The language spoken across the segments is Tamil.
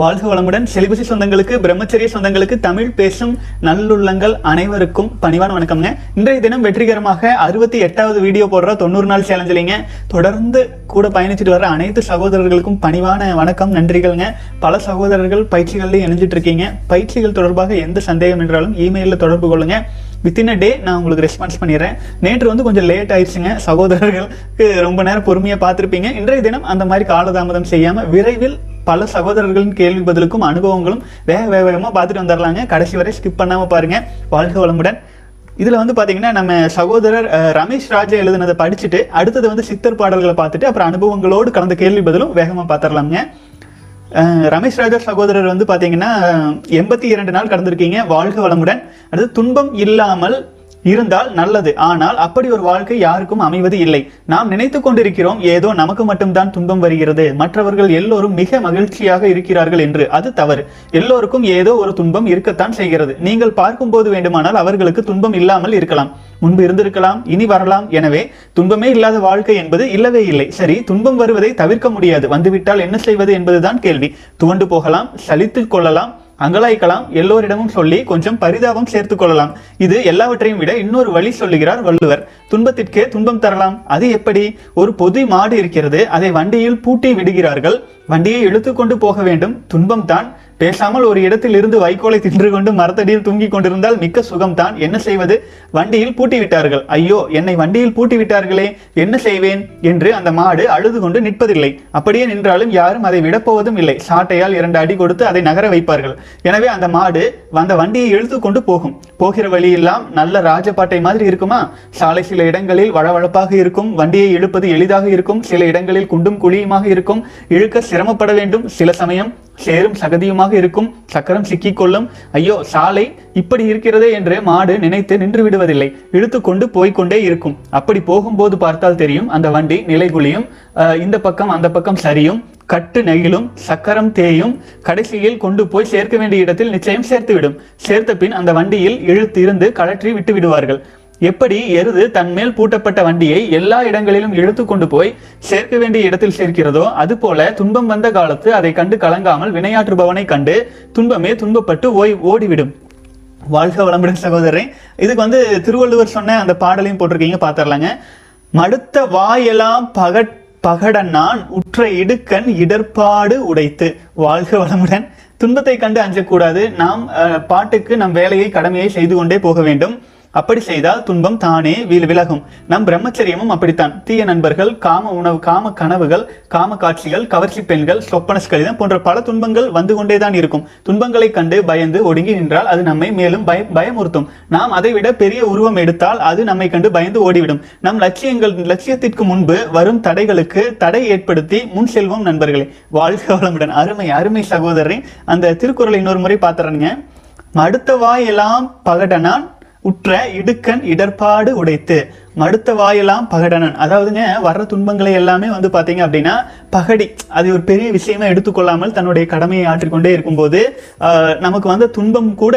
வாழ்க வளமுடன். செலிபசி சொந்தங்களுக்கு பிரம்மச்சரிய சொந்தங்களுக்கு தமிழ் பேசும் நல்லுள்ளங்கள் அனைவருக்கும் பணிவான வணக்கம்ங்க. இன்றைய தினம் வெற்றிகரமாக அறுபத்தி எட்டாவது வீடியோ போடுற தொண்ணூறு நாள் சேலஞ்சிலிங்க தொடர்ந்து கூட பயணிச்சுட்டு வர அனைத்து சகோதரர்களுக்கும் பணிவான வணக்கம் நன்றிகள்ங்க. பல சகோதரர்கள் பயிற்சிகள்லையும் இணைஞ்சிட்டு இருக்கீங்க. பயிற்சிகள் தொடர்பாக எந்த சந்தேகம் என்றாலும் இமெயிலில் தொடர்பு கொள்ளுங்க. வித்தின் அ டே நான் உங்களுக்கு ரெஸ்பான்ஸ் பண்ணிடுறேன். நேற்று வந்து கொஞ்சம் லேட் ஆயிடுச்சுங்க. சகோதரர்களுக்கு ரொம்ப நேரம் பொறுமையாக பார்த்துருப்பீங்க. இன்றைய தினம் அந்த மாதிரி காலதாமதம் செய்யாமல் விரைவில் பல சகோதரர்களின் கேள்வி பதிலுக்கும் அனுபவங்களும் வேக வேக வேகமாக பார்த்துட்டு வந்துடலாங்க கடைசி வரை ஸ்கிப் பண்ணாமல் பாருங்கள் வாழ்க வளமுடன். இதில் வந்து பார்த்தீங்கன்னா நம்ம சகோதரர் ரமேஷ் ராஜா எழுதுனதை படிச்சுட்டு அடுத்தது வந்து சித்தர் பாடல்களை பார்த்துட்டு அப்புறம் அனுபவங்களோடு கலந்த கேள்வி பதிலும் வேகமாக பார்த்துடலாங்க ரமேஷ் ராஜா சகோதரர் வந்து பார்த்தீங்கன்னா எண்பத்தி இரண்டு நாள் கடந்திருக்கீங்க. வாழ்க வளமுடன். அடுத்து துன்பம் இல்லாமல் இருந்தால் நல்லது. ஆனால் அப்படி ஒரு வாழ்க்கை யாருக்கும் அமைவது இல்லை. நாம் நினைத்து கொண்டிருக்கிறோம் ஏதோ நமக்கு மட்டும்தான் துன்பம் வருகிறது. மற்றவர்கள் எல்லோரும் மிக மகிழ்ச்சியாக இருக்கிறார்கள் என்று. அது தவறு. எல்லோருக்கும் ஏதோ ஒரு துன்பம் இருக்கத்தான் செய்கிறது. நீங்கள் பார்க்கும்போது வேண்டுமானால் அவர்களுக்கு துன்பம் இல்லாமல் இருக்கலாம். முன்பு இருந்திருக்கலாம் இனி வரலாம். எனவே துன்பமே இல்லாத வாழ்க்கை என்பது இல்லவே இல்லை. சரி துன்பம் வருவதை தவிர்க்க முடியாது. வந்துவிட்டால் என்ன செய்வது என்பதுதான் கேள்வி. துவண்டு போகலாம் சலித்துக் கொள்ளலாம் அங்கலாய்க்கலாம். எல்லோரிடமும் சொல்லி கொஞ்சம் பரிதாபம் சேர்த்து கொள்ளலாம். இது எல்லாவற்றையும் விட இன்னொரு வழி சொல்லுகிறார் வள்ளுவர். துன்பத்திற்கே துன்பம் தரலாம். அது எப்படி? ஒரு பொது மாடு இருக்கிறது. அதை வண்டியில் பூட்டி விடுகிறார்கள். வண்டியை இழுத்து கொண்டு போக வேண்டும். துன்பம் தான் பேசாமல் ஒரு இடத்தில் இருந்து வைக்கோலை தின்று கொண்டு மரத்தடியில் தூங்கிக் கொண்டிருந்தால் மிக்க சுகம்தான். என்ன செய்வது? வண்டியில் பூட்டி விட்டார்கள் ஐயோ என்னை வண்டியில் பூட்டி விட்டார்களே என்ன செய்வேன்? என்று அந்த மாடு அழுது கொண்டு நிற்பதில்லை. அப்படியே நின்றாலும் யாரும் அதை விடப்போவதும் இல்லை. சாட்டையால் இரண்டு அடி கொடுத்து அதை நகர வைப்பார்கள். எனவே அந்த மாடு அந்த வண்டியை இழுத்து கொண்டு போகும். போகிற வழியெல்லாம் நல்ல ராஜபாட்டை மாதிரி இருக்குமா? சாலை சில இடங்களில் வளவழப்பாக இருக்கும். வண்டியை இழுப்பது எளிதாக இருக்கும். சில இடங்களில் குண்டும் குழியுமாக இருக்கும். இழுக்க சிரமப்பட வேண்டும். சில சமயம் சேரும் சகதியுமாக இருக்கும் சக்கரம் சிக்கிக்கொள்ளும். ஐயோ சாலை இப்படி இருக்கிறதே என்று மாடு நினைத்து நின்று விடுவதில்லை. இழுத்து கொண்டு போய்க்கொண்டே இருக்கும். அப்படி போகும்போது பார்த்தால் தெரியும் அந்த வண்டி நிலைகுலியும் இந்த பக்கம் அந்த பக்கம் சரியும். கட்டு நெகிழும் சக்கரம் தேயும். கடைசியில் கொண்டு போய் சேர்க்க வேண்டிய இடத்தில் நிச்சயம் சேர்த்துவிடும். சேர்த்த பின் அந்த வண்டியில் இழுத்து இருந்து கழற்றி விட்டு விடுவார்கள் எப்படி எருது தன்மேல் பூட்டப்பட்ட வண்டியை எல்லா இடங்களிலும் இழுத்து கொண்டு போய் சேர்க்க வேண்டிய இடத்தில் சேர்க்கிறதோ அதுபோல துன்பம் வந்த காலத்து அதை கண்டு கலங்காமல் வினையாற்றுபவனை கண்டு துன்பமே துன்பப்பட்டு ஓய் ஓடிவிடும். வாழ்க வளமுடன் சகோதரன் இதுக்கு வந்து திருவள்ளுவர் சொன்ன அந்த பாடலையும் போட்டிருக்கீங்க பார்த்துடலாங்க மடுத்த வாயெல்லாம் பகட் பகடன்னான் உற்ற இடுக்கண் இடர்பாடு உடைத்து. வாழ்க வளமுடன். துன்பத்தை கண்டு அஞ்சக்கூடாது. நாம் பாட்டுக்கு நம் வேலையை கடமையை செய்து கொண்டே போக வேண்டும். அப்படி செய்தால் துன்பம் தானே வில் விலகும். நம் பிரம்மச்சரியமும் அப்படித்தான். தீய நண்பர்கள் காம உணவு காம கனவுகள் காம காட்சிகள் கவர்ச்சி பெண்கள் சொப்பனஸ்கலிதம் போன்ற பல துன்பங்கள் வந்து கொண்டேதான் இருக்கும். துன்பங்களை கண்டு பயந்து ஒடுங்கி நின்றால் அது நம்மை மேலும் பய பயமுறுத்தும். நாம் அதை விட பெரிய உருவம் எடுத்தால் அது நம்மை கண்டு பயந்து ஓடிவிடும். நம் லட்சியங்கள் லட்சியத்திற்கு முன்பு வரும் தடைகளுக்கு தடை ஏற்படுத்தி முன் செல்வோம் நண்பர்களே. வாழ்க வளமுடன். அருமை அருமை சகோதரரை. அந்த திருக்குறளை இன்னொரு முறை பார்த்துறேங்க மடுத்த வாயெல்லாம் பகடனான் உற்ற இடுக்கண் இடர்பாடு உடைத்து மடுத்த வாயெல்லாம் பகடனன். அதாவதுங்க வர்ற துன்பங்களை எல்லாமே வந்து பார்த்தீங்க அப்படின்னா பகடி அது ஒரு பெரிய விஷயமா எடுத்துக்கொள்ளாமல் தன்னுடைய கடமையை ஆற்றிக்கொண்டே இருக்கும்போது நமக்கு வந்த துன்பம் கூட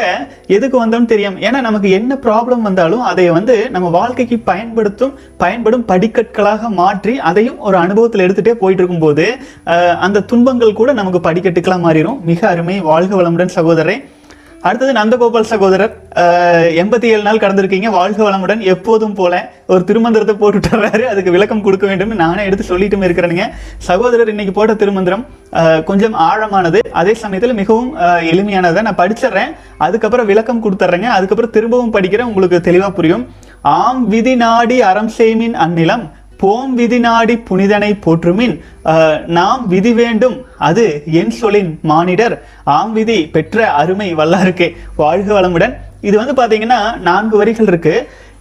எதுக்கு வந்தோம்னு தெரியும். ஏன்னா நமக்கு என்ன ப்ராப்ளம் வந்தாலும் அதை வந்து நம்ம வாழ்க்கைக்கு பயன்படுத்தும் பயன்படும் படிக்கற்களாக மாற்றி அதையும் ஒரு அனுபவத்தில் எடுத்துகிட்டே போயிட்டு இருக்கும்போது அந்த துன்பங்கள் கூட நமக்கு படிக்கட்டுக்களாக மாறிடும் மிக அருமை. வாழ்க வளமுடன் சகோதரன் அடுத்தது நந்தகோபால் சகோதரர். எண்பத்தி ஏழு நாள் கடந்திருக்கீங்க. வாழ்க வளமுடன். எப்போதும் போல ஒரு திருமந்திரத்தை போட்டுட்டாரு அதுக்கு விளக்கம் கொடுக்க வேண்டும் நானே எடுத்து சொல்லிட்டும் இருக்கிறேனுங்க. சகோதரர் இன்னைக்கு போட்ட திருமந்திரம் கொஞ்சம் ஆழமானது. அதே சமயத்தில் மிகவும் எளிமையானதை. நான் படிச்சிடுறேன். அதுக்கப்புறம் விளக்கம் கொடுத்துட்றேங்க. அதுக்கப்புறம் திரும்பவும் படிக்கிறேன். உங்களுக்கு தெளிவாக புரியும். ஆம் விதி நாடி அறம் செய்மின் அந்நிலம். போம் விதி நாடி புனிதனை போற்றுமின் நாம் விதி வேண்டும். அது என் சொலின் மானிடர். ஆம் விதி பெற்ற அருமை வல்லாருக்கே. வாழ்க வளமுடன். இது வந்து பார்த்தீங்கன்னா நான்கு வரிகள் இருக்கு.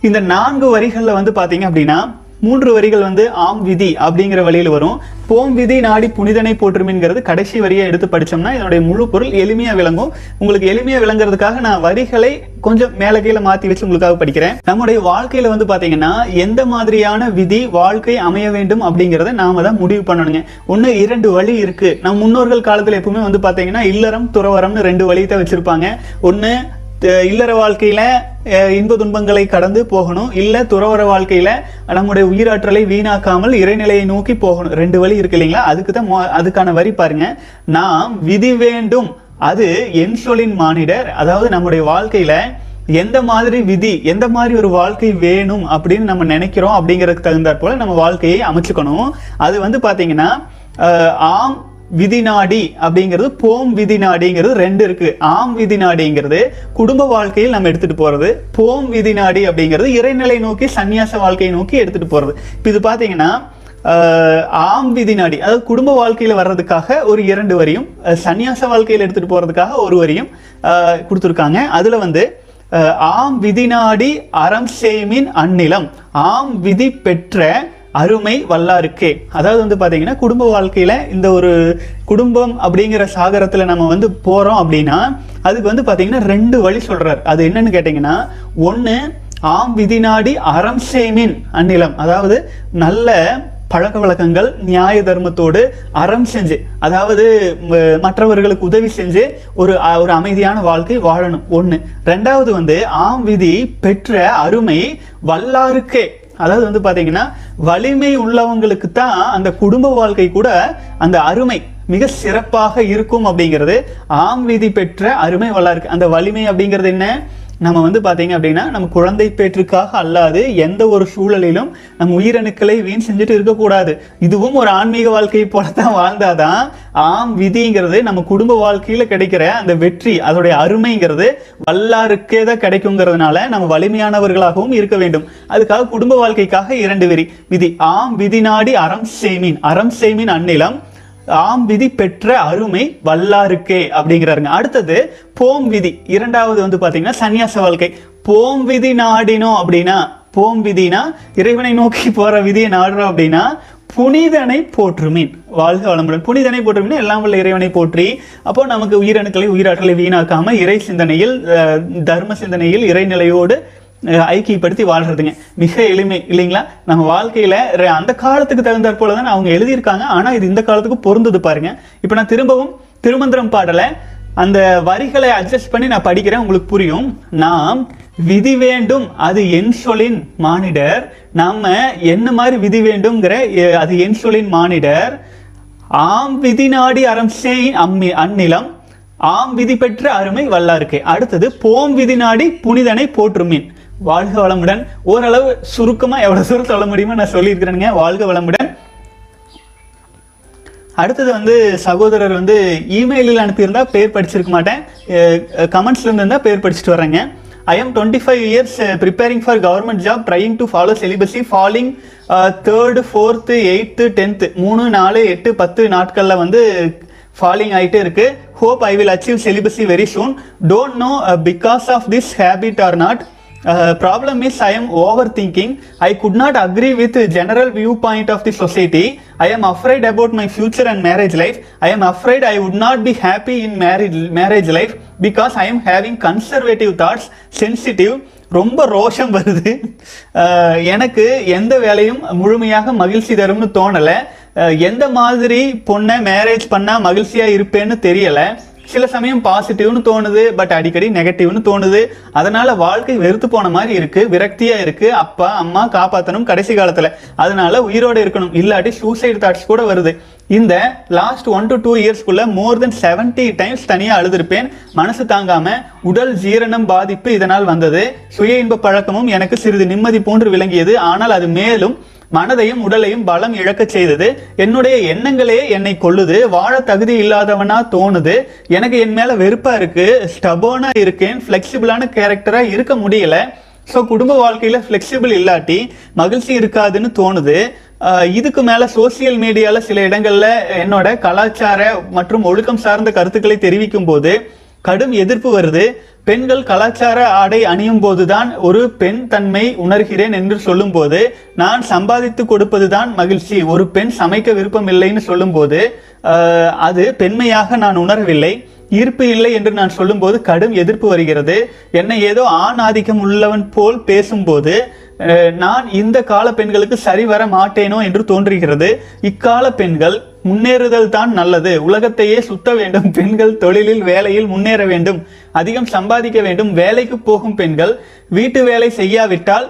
இந்த நான்கு வரிகள்ல வந்து பார்த்தீங்க அப்படின்னா மூன்று வரிகள் வந்து ஆம் விதி அப்படிங்கிற வழியில் வரும். போம் விதி நாடி புனிதனை போற்றுமின்கிறது கடைசி வரியை எடுத்து படித்தோம்னா இதனுடைய முழு பொருள் எளிமையாக விளங்கும். உங்களுக்கு எளிமையாக விளங்குறதுக்காக நான் வரிகளை கொஞ்சம் மேலே கீழே மாற்றி வச்சு உங்களுக்காக படிக்கிறேன். நம்முடைய வாழ்க்கையில் வந்து பார்த்தீங்கன்னா எந்த மாதிரியான விதி வாழ்க்கை அமைய வேண்டும் அப்படிங்கிறத நாம தான் முடிவு பண்ணணுங்க. ஒன்று இரண்டு வழி இருக்குது நம்ம முன்னோர்கள் காலத்தில் எப்பவுமே வந்து பார்த்தீங்கன்னா இல்லறம் துறவரம்னு ரெண்டு வழியை தான் வச்சுருப்பாங்க. ஒன்று இல்லற வாழ்க்கையில இன்ப துன்பங்களை கடந்து போகணும். இல்ல துறவர வாழ்க்கையில நம்முடைய உயிராற்றலை வீணாக்காமல் இறைநிலையை நோக்கி போகணும். ரெண்டு வழி இருக்கு இல்லைங்களா? அதுக்கு தான் அதுக்கான வரி பாருங்க. நாம் விதி வேண்டும். அது என் சொல்லின் மானிடர். அதாவது நம்முடைய வாழ்க்கையில எந்த மாதிரி விதி எந்த மாதிரி ஒரு வாழ்க்கை வேணும் அப்படின்னு நம்ம நினைக்கிறோம் அப்படிங்கிறதுக்கு தகுந்தாற் போல நம்ம வாழ்க்கையை அமைச்சுக்கணும். அது வந்து பாத்தீங்கன்னா ஆம் விதிநாடி அப்படிங்கிறது போம் விதிநாடிங்கிறது ரெண்டு இருக்கு. ஆம் விதிநாடிங்கிறது குடும்ப வாழ்க்கையில் நம்ம எடுத்துட்டு போறது போம் விதிநாடி அப்படிங்கிறது இறைநிலை நோக்கி சன்னியாச வாழ்க்கையை நோக்கி எடுத்துட்டு போறது. இப்போ இது பாத்தீங்கன்னா ஆம் விதி நாடி அதாவது குடும்ப வாழ்க்கையில் வர்றதுக்காக ஒரு இரண்டு வரியும் சன்னியாச சந்நியாச வாழ்க்கையில் எடுத்துகிட்டு போகிறதுக்காக ஒரு வரியும் கொடுத்துருக்காங்க. அதில் வந்து ஆம் விதி நாடி அறம் சேமின் அந்நிலம் ஆம் விதி பெற்ற அருமை வல்லாருக்கே. அதாவது வந்து பார்த்தீங்கன்னா குடும்ப வாழ்க்கையில் இந்த ஒரு குடும்பம் அப்படிங்கிற சாகரத்தில் நம்ம வந்து போகிறோம் அப்படின்னா அதுக்கு வந்து பார்த்தீங்கன்னா ரெண்டு வழி சொல்கிறார் அது என்னன்னு கேட்டிங்கன்னா ஒன்று ஆம் விதி நாடி அறம் சேமின் அந்நிலம். அதாவது நல்ல பழக்க வழக்கங்கள் நியாய தர்மத்தோடு அறம் செஞ்சு அதாவது மற்றவர்களுக்கு உதவி செஞ்சு ஒரு ஒரு அமைதியான வாழ்க்கை வாழணும். ஒன்று ரெண்டாவது வந்து ஆம் விதி பெற்ற அருமை வல்லாருக்கே. அதாவது வந்து பாத்தீங்கன்னா வலிமை உள்ளவங்களுக்கு தான் அந்த குடும்ப வாழ்க்கை கூட அந்த அருமை மிக சிறப்பாக இருக்கும் அப்படிங்கிறது. ஆம் விதி பெற்ற அருமை வளர்க்கு அந்த வலிமை அப்படிங்கிறது என்ன? நம்ம வந்து பார்த்தீங்க அப்படின்னா நம்ம குழந்தை பேற்றுக்காக அல்லாது எந்த ஒரு சூழலிலும் நம்ம உயிரணுக்களை வீண் செஞ்சுட்டு இருக்கக்கூடாது. இதுவும் ஒரு ஆன்மீக வாழ்க்கையை தான் வாழ்ந்தாதான் ஆம் விதிங்கிறது நம்ம குடும்ப வாழ்க்கையில் கிடைக்கிற அந்த வெற்றி அதோடைய அருமைங்கிறது வல்லாருக்கே தான் கிடைக்குங்கிறதுனால நம்ம வலிமையானவர்களாகவும் இருக்க வேண்டும். அதுக்காக குடும்ப வாழ்க்கைக்காக இரண்டு விதி. விதி ஆம் விதி நாடி அறம் செய்மின் அறம் செய்மின் அந்நிலம். ஆம் விதி பெற்ற அருமை வல்லாருக்கே அப்படிங்கிறாருங்க. அடுத்தது போம் விதி. இரண்டாவது வந்து பார்த்தீங்கன்னா சன்னியாச வாழ்க்கை. போம் விதி நாடினோம் அப்படின்னா போம் விதினா இறைவனை நோக்கி போற விதியை நாடுறோம் அப்படின்னா புனிதனை போற்றுமீன். வாழ்க வளமுடன். புனிதனை போற்றுமீன் எல்லாம் உள்ள இறைவனை போற்றி அப்போ நமக்கு உயிரணுக்களை உயிராற்றலை வீணாக்காம இறை சிந்தனையில் தர்ம சிந்தனையில் இறைநிலையோடு ஐக்கியப்படுத்தி வாழ்றதுங்க. மிக எளிமை இல்லைங்களா? நம்ம வாழ்க்கையில அந்த காலத்துக்கு தகுந்தாற் போல தான் அவங்க எழுதியிருக்காங்க. ஆனா இது இந்த காலத்துக்கு பொருந்தது பாருங்க. இப்ப நான் திரும்பவும் திருமந்திரம் பாடலை. அந்த வரிகளை அட்ஜஸ்ட் பண்ணி நான் படிக்கிறேன். உங்களுக்கு புரியும். நாம் விதி வேண்டும். அது என் சொல்லின் மானிடர். நாம என்ன மாதிரி விதி வேண்டும்ங்கிற அது என் சொல்லின் மானிடர். ஆம் விதி நாடி அறம் செய் அம்மி அந்நிலம். ஆம் விதி பெற்ற அருமை வல்லாருக்கே. அடுத்தது போம் விதி நாடி புனிதனை போற்றுமின். வாழ்க வளமுடன். ஓரளவு சுருக்கமாக எவ்வளோ தூரம் சொல்ல முடியுமோ நான் சொல்லியிருக்கிறேனுங்க. வாழ்க வளமுடன். அடுத்தது வந்து சகோதரர் வந்து இமெயிலில் அனுப்பியிருந்தா பேர் படிச்சிருக்க மாட்டேன். கமெண்ட்ஸ்ல இருந்தால் பேர் படிச்சுட்டு வரேங்க I M twenty five years preparing for government job trying to follow celibacy falling third fourth eighth tenth மூணு நாலு எட்டு பத்து நாட்களில் வந்து ஃபாலிங் ஆகிட்டே இருக்கு. Hope I will achieve celibacy very soon don't know because of this habit are not problem is I am overthinking. I could not agree with the general viewpoint of the society. I am afraid about my future and marriage life. I am afraid I would not be happy in marriage marriage life because I am having conservative thoughts, sensitive. ரொம்ப ரோஷம் வருது அஹ் எனக்கு எந்த வேலையும் முழுமையாக மகிழ்ச்சி தரும்னு தோணல அஹ் எந்த மாதிரி பொண்ணை மேரேஜ் பண்ணா மகிழ்ச்சியா இருப்பேன்னு தெரியல சில சமயம் பாசிட்டிவ்னு தோணுது பட் அடிக்கடி நெகட்டிவ்னு தோணுது. அதனால வாழ்க்கை வெறுத்து போன மாதிரி இருக்கு விரக்தியா இருக்கு. அப்பா அம்மா காப்பாற்றணும் கடைசி காலத்துல. அதனால உயிரோட இருக்கணும். இல்லாட்டி சூசைட் தாட்ஸ் கூட வருது. இந்த லாஸ்ட் ஒன் டு டூ இயர்ஸ்க்குள்ள மோர் தென் 70 டைம்ஸ் தனியாக அழுதுருப்பேன். மனசு தாங்காம உடல் ஜீரணம் பாதிப்பு இதனால் வந்தது. சுய இன்ப பழக்கமும் எனக்கு சிறிது நிம்மதி போன்று விளங்கியது. ஆனால் அது மேலும் மனதையும் உடலையும் பலம் இழக்கச் செய்தது. என்னுடைய எண்ணங்களே என்னை கொள்ளுது வாழ தகுதி இல்லாதவனா தோணுது. எனக்கு என் மேல வெறுப்பா இருக்கு. ஸ்டபோனா இருக்கேன். ஃபிளெக்சிபிளான கேரக்டரா இருக்க முடியல. ஸோ குடும்ப வாழ்க்கையில ஃபிளெக்சிபிள் இல்லாட்டி மகிழ்ச்சி இருக்காதுன்னு தோணுது. இதுக்கு மேல சோசியல் மீடியால சில இடங்கள்ல என்னோட கலாச்சார மற்றும் ஒழுக்கம் சார்ந்த கருத்துக்களை தெரிவிக்கும் போது கடும் எதிர்ப்பு வருது. பெண்கள் கலாச்சார ஆடை அணியும் போதுதான் ஒரு பெண் தன்மை உணர்கிறேன் என்று சொல்லும்போது நான் சம்பாதித்து கொடுப்பதுதான் மகிழ்ச்சி. ஒரு பெண் சமைக்க விருப்பம் இல்லைன்னு சொல்லும்போது அது பெண்மையாக நான் உணரவில்லை. ஈர்ப்பு இல்லை என்று நான் சொல்லும்போது கடும் எதிர்ப்பு வருகிறது. என்னை ஏதோ ஆண் ஆதிக்கம் உள்ளவன் போல் பேசும்போது நான் இந்த கால பெண்களுக்கு சரி வர மாட்டேனோ என்று தோன்றுகிறது. இக்கால பெண்கள் முன்னேறுதல் தான் நல்லது. உலகத்தையே சுத்த வேண்டும். பெண்கள் தொழிலில் வேலையில் முன்னேற வேண்டும். அதிகம் சம்பாதிக்க வேண்டும். வேலைக்கு போகும் பெண்கள் வீட்டு வேலை செய்யாவிட்டால்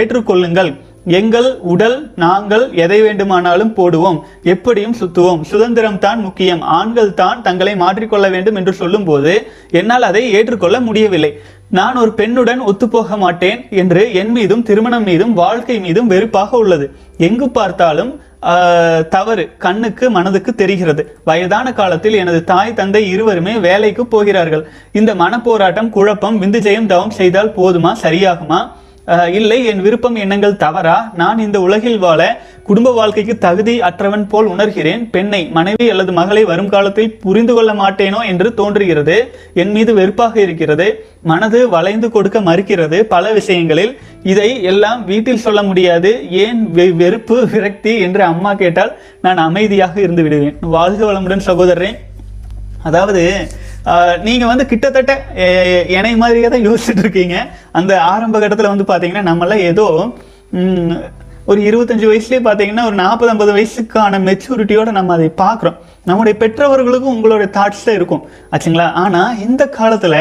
ஏற்றுக்கொள்ளுங்கள். எங்கள் உடல் நாங்கள் எதை வேண்டுமானாலும் போடுவோம். எப்படியும் சுத்துவோம். சுதந்திரம் தான் முக்கியம். ஆண்கள் தான் தங்களை மாற்றிக்கொள்ள வேண்டும் என்று சொல்லும்போது என்னால் அதை ஏற்றுக்கொள்ள முடியவில்லை. நான் ஒரு பெண்ணுடன் ஒத்துப்போக மாட்டேன் என்று என் மீதும் திருமணம் மீதும் வாழ்க்கை மீதும் வெறுப்பாக உள்ளது. எங்கு பார்த்தாலும் தவறு கண்ணுக்கு மனதுக்கு தெரிகிறது. வயதான காலத்தில் எனது தாய் தந்தை இருவருமே வேலைக்கு போகிறார்கள். இந்த மனப்போராட்டம் குழப்பம் விந்துஜெயம் தவம் செய்தால் போதுமா? சரியாகுமா? இல்லை என் விருப்பம் எண்ணங்கள் தவறா? நான் இந்த உலகில் வாழ குடும்ப வாழ்க்கைக்கு தகுதி அற்றவன் போல் உணர்கிறேன். பெண்ணை மனைவி அல்லது மகளை வரும் காலத்தில் புரிந்து கொள்ள மாட்டேனோ என்று தோன்றுகிறது. என் மீது வெறுப்பாக இருக்கிறது. மனது வளைந்து கொடுக்க மறுக்கிறது பல விஷயங்களில். இதை எல்லாம் வீட்டில் சொல்ல முடியாது. ஏன் வெ- வெறுப்பு விரக்தி என்று அம்மா கேட்டால் நான் அமைதியாக இருந்து விடுவேன். வாழ்க வளமுடன் சகோதரன் அதாவது நீங்கள் வந்து கிட்டத்தட்ட எ- என்னை மாதிரியே தான் யோசிச்சுட்டு இருக்கீங்க அந்த ஆரம்ப கட்டத்தில் வந்து பார்த்தீங்கன்னா நம்மளாம் ஏதோ ஒரு இருபத்தஞ்சு வயசுலேயே பார்த்தீங்கன்னா ஒரு நாற்பது ஐம்பது வயசுக்கான மெச்சூரிட்டியோட நம்ம அதை பார்க்குறோம் நம்முடைய பெற்றவர்களுக்கும் உங்களுடைய தாட்ஸ் தான் இருக்கும். ஆச்சுங்களா? ஆனால் இந்த காலத்தில்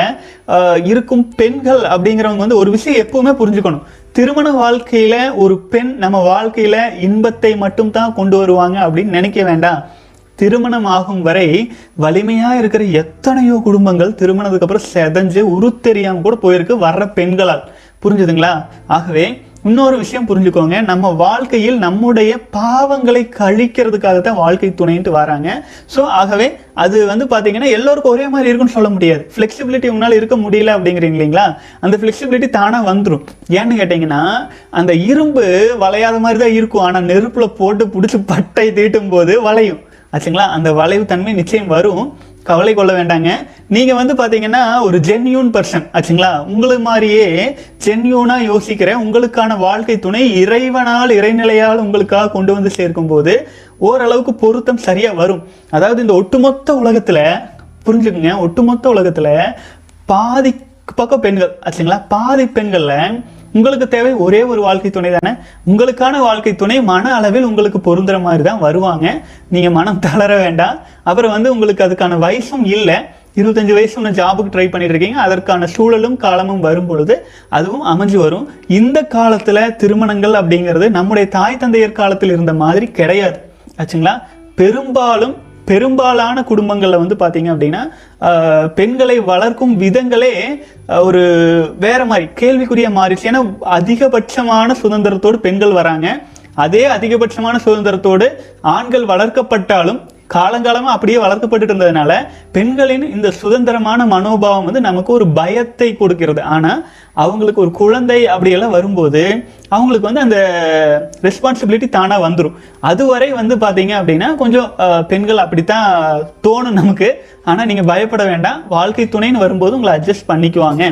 இருக்கும் பெண்கள் அப்படிங்கிறவங்க வந்து ஒரு விஷயம் எப்பவுமே புரிஞ்சுக்கணும். திருமண வாழ்க்கையில் ஒரு பெண் நம்ம வாழ்க்கையில் இன்பத்தை மட்டும் தான் கொண்டு வருவாங்க அப்படின்னு நினைக்க வேண்டாம். திருமணம் ஆகும் வரை வலிமையாக இருக்கிற எத்தனையோ குடும்பங்கள் திருமணத்துக்கு அப்புறம் செதஞ்சு உருத்தெரியாமல் கூட போயிருக்கு வர்ற பெண்களால். புரிஞ்சுதுங்களா? ஆகவே இன்னொரு விஷயம் புரிஞ்சுக்கோங்க. நம்ம வாழ்க்கையில் நம்முடைய பாவங்களை கழிக்கிறதுக்காக தான் வாழ்க்கை துணைன்ட்டு வராங்க. ஸோ ஆகவே அது வந்து பார்த்தீங்கன்னா எல்லோருக்கும் ஒரே மாதிரி இருக்குன்னு சொல்ல முடியாது. ஃப்ளெக்சிபிலிட்டி உங்களால் இருக்க முடியல அப்படிங்கிறீங்க இல்லைங்களா? அந்த ஃப்ளெக்சிபிலிட்டி தானாக வந்துடும் ஏன்னு கேட்டிங்கன்னா அந்த இரும்பு வளையாத மாதிரி தான் இருக்கும். ஆனால் நெருப்பில் போட்டு பிடிச்சி பட்டை தீட்டும் போது வளையும். ஆச்சுங்களா? அந்த வளைவு தன்மை நிச்சயம் வரும். கவலை கொள்ள வேண்டாங்க. நீங்கள் வந்து பார்த்தீங்கன்னா ஒரு ஜென்யூன் பர்சன் ஆச்சுங்களா? உங்களை மாதிரியே ஜென்யூனாக யோசிக்கிற உங்களுக்கான வாழ்க்கை துணை இறைவனால் இறைநிலையால் உங்களுக்காக கொண்டு வந்து சேர்க்கும் போது ஓரளவுக்கு பொருத்தம் சரியாக வரும். அதாவது இந்த ஒட்டுமொத்த உலகத்தில் புரிஞ்சுக்குங்க ஒட்டுமொத்த உலகத்தில் பாதி பக்கம் பெண்கள் ஆச்சுங்களா? பாதி பெண்களில் உங்களுக்கு தேவை ஒரே ஒரு வாழ்க்கை துணை தானே? உங்களுக்கான வாழ்க்கை துணை மன அளவில் உங்களுக்கு பொருந்துற மாதிரி தான் வருவாங்க. நீங்கள் மனம் தளர வேண்டாம். அப்புறம் வந்து உங்களுக்கு அதுக்கான வயசும் இல்லை. இருபத்தஞ்சு வயசு ஒன்று ஜாபுக்கு ட்ரை பண்ணிட்டு இருக்கீங்க. அதற்கான சூழலும் காலமும் வரும் பொழுது அதுவும் அமைஞ்சு வரும். இந்த காலத்தில் திருமணங்கள் அப்படிங்கிறது நம்முடைய தாய் தந்தையர் காலத்தில் இருந்த மாதிரி கிடையாது. ஆச்சுங்களா? பெரும்பாலும் பெரும்பாலான குடும்பங்களில் வந்து பார்த்தீங்க அப்படின்னா பெண்களை வளர்க்கும் விதங்களே ஒரு வேற மாதிரி கேள்விக்குரிய மாறிடுச்சு ஏன்னா அதிகபட்சமான சுதந்திரத்தோடு பெண்கள் வராங்க. அதே அதிகபட்சமான சுதந்திரத்தோடு ஆண்கள் வளர்க்கப்பட்டாலும் காலங்காலமாக அப்படியே வளர்க்கப்பட்டு இருந்ததுனால பெண்களின் இந்த சுதந்திரமான மனோபாவம் வந்து நமக்கு ஒரு பயத்தை கொடுக்கிறது. ஆனால் அவங்களுக்கு ஒரு குழந்தை அப்படியெல்லாம் வரும்போது அவங்களுக்கு வந்து அந்த ரெஸ்பான்சிபிலிட்டி தானாக வந்துடும் அதுவரை வந்து பார்த்தீங்க அப்படின்னா கொஞ்சம் பெண்கள் அப்படித்தான் தோணும் நமக்கு. ஆனால் நீங்கள் பயப்பட வேண்டாம். வாழ்க்கை துணைன்னு வரும்போது உங்களை அட்ஜஸ்ட் பண்ணிக்குவாங்க.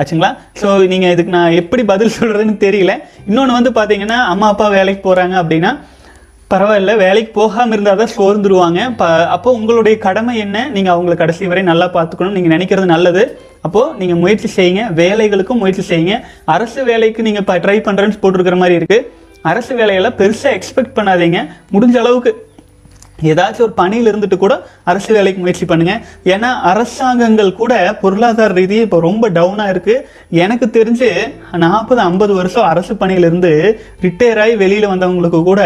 ஆச்சுங்களா? ஸோ நீங்கள் இதுக்கு நான் எப்படி பதில் சொல்கிறதுன்னு தெரியல. இன்னொன்று வந்து பார்த்தீங்கன்னா அம்மா அப்பா வேலைக்கு போகிறாங்க அப்படின்னா பரவாயில்ல வேலைக்கு போகாமல் இருந்தால் தான் சோர்ந்துருவாங்க. ப அப்போ உங்களுடைய கடமை என்ன? நீங்கள் அவங்கள கடைசி வரை நல்லா பார்த்துக்கணும். நீங்கள் நினைக்கிறது நல்லது. அப்போது நீங்கள் முயற்சி செய்யுங்க. வேலைகளுக்கும் முயற்சி செய்யுங்க. அரசு வேலைக்கு நீங்கள் இப்போ ட்ரை பண்ணுறேன்னு போட்டிருக்கிற மாதிரி இருக்கு. அரசு வேலையெல்லாம் பெருசாக எக்ஸ்பெக்ட் பண்ணாதீங்க. முடிஞ்ச அளவுக்கு ஏதாச்சும் ஒரு பணியில் இருந்துட்டு கூட அரசு வேலைக்கு முயற்சி பண்ணுங்க. ஏன்னா அரசாங்கங்கள் கூட பொருளாதார ரீதியாக இப்போ ரொம்ப டவுனாக இருக்கு. எனக்கு தெரிஞ்சு நாற்பது ஐம்பது வருஷம் அரசு பணியிலிருந்து ரிட்டையர் ஆகி வெளியில் வந்தவங்களுக்கு கூட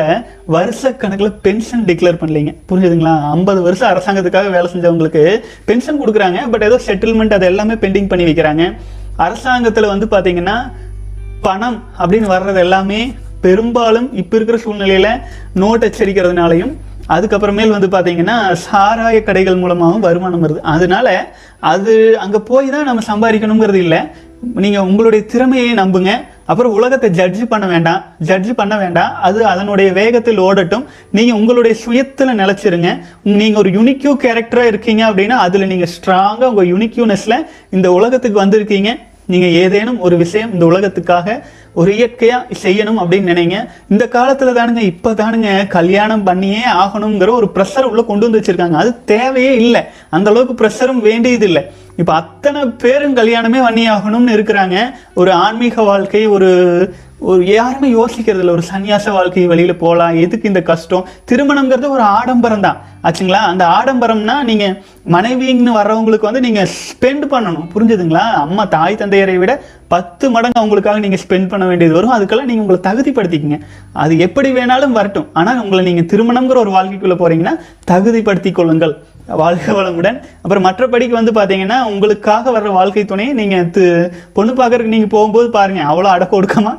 வருஷ கணக்கில் பென்ஷன் டிக்ளேர் பண்ணலீங்க. புரிஞ்சுதுங்களா? ஐம்பது வருஷம் அரசாங்கத்துக்காக வேலை செஞ்சவங்களுக்கு பென்ஷன் கொடுக்குறாங்க. பட் ஏதோ செட்டில்மெண்ட் அது எல்லாமே பெண்டிங் பண்ணி வைக்கிறாங்க. அரசாங்கத்தில் வந்து பார்த்தீங்கன்னா பணம் அப்படின்னு வர்றது எல்லாமே பெரும்பாலும் இப்போ இருக்கிற சூழ்நிலையில நோட் அச்சரிக்கிறதுனாலையும் அதுக்கப்புறமேல் வந்து பார்த்தீங்கன்னா சாராய கடைகள் மூலமாகவும் வருமானம் வருது. அதனால அது அங்கே போய் தான் நம்ம சம்பாதிக்கணுங்கிறது இல்லை. நீங்கள் உங்களுடைய திறமையை நம்புங்க. அப்புறம் உலகத்தை ஜட்ஜ் பண்ண வேண்டாம். ஜட்ஜ் பண்ண வேண்டாம். அது அதனுடைய வேகத்தில் ஓடட்டும். நீங்கள் உங்களுடைய சுயத்தில் நிலச்சிருங்க. நீங்கள் ஒரு யுனிக்யூ கேரக்டராக இருக்கீங்க அப்படின்னா அதில் நீங்கள் ஸ்ட்ராங்காக உங்கள் யுனிக்யூனஸில் இந்த உலகத்துக்கு வந்திருக்கீங்க. நீங்கள் ஏதேனும் ஒரு விஷயம் இந்த உலகத்துக்காக ஒரு இயற்கையா செய்யணும் அப்படின்னு நினைங்க. இந்த காலத்துல தானுங்க இப்ப தானுங்க கல்யாணம் பண்ணியே ஆகணுங்கிற ஒரு ப்ரெஷர் உள்ள கொண்டு வந்து வச்சிருக்காங்க. அது தேவையே இல்லை. அந்த அளவுக்கு ப்ரெஷரும் வேண்டியது இல்லை. இப்ப அத்தனை பேரும் கல்யாணமே பண்ணி ஆகணும்னு இருக்கிறாங்க. ஒரு ஆன்மீக வாழ்க்கை ஒரு ஒரு யாருமே யோசிக்கிறது இல்லை ஒரு சன்னியாச வாழ்க்கை வழியில் போகலாம். எதுக்கு இந்த கஷ்டம்? திருமணங்கிறது ஒரு ஆடம்பரம் தான். ஆச்சுங்களா? அந்த ஆடம்பரம்னா நீங்கள் மனைவின்னு வர்றவங்களுக்கு வந்து நீங்கள் ஸ்பெண்ட் பண்ணணும். புரிஞ்சுதுங்களா? அம்மா தாய் தந்தையரை விட பத்து மடங்கு அவங்களுக்காக நீங்கள் ஸ்பெண்ட் பண்ண வேண்டியது வரும். அதுக்கெல்லாம் நீங்கள் உங்களை தகுதிப்படுத்திக்கங்க. அது எப்படி வேணாலும் வரட்டும். ஆனால் உங்களை நீங்கள் திருமணங்கிற ஒரு வாழ்க்கைக்குள்ளே போகிறீங்கன்னா தகுதிப்படுத்தி கொள்ளுங்கள். வாழ்க வளமுடன். அப்புறம் மற்றபடிக்கு வந்து பார்த்தீங்கன்னா உங்களுக்காக வர்ற வாழ்க்கை துணையை நீங்கள் பொண்ணு பார்க்கறதுக்கு நீங்கள் போகும்போது பாருங்கள் அவ்வளோ அடக்க ஒடுக்கமாக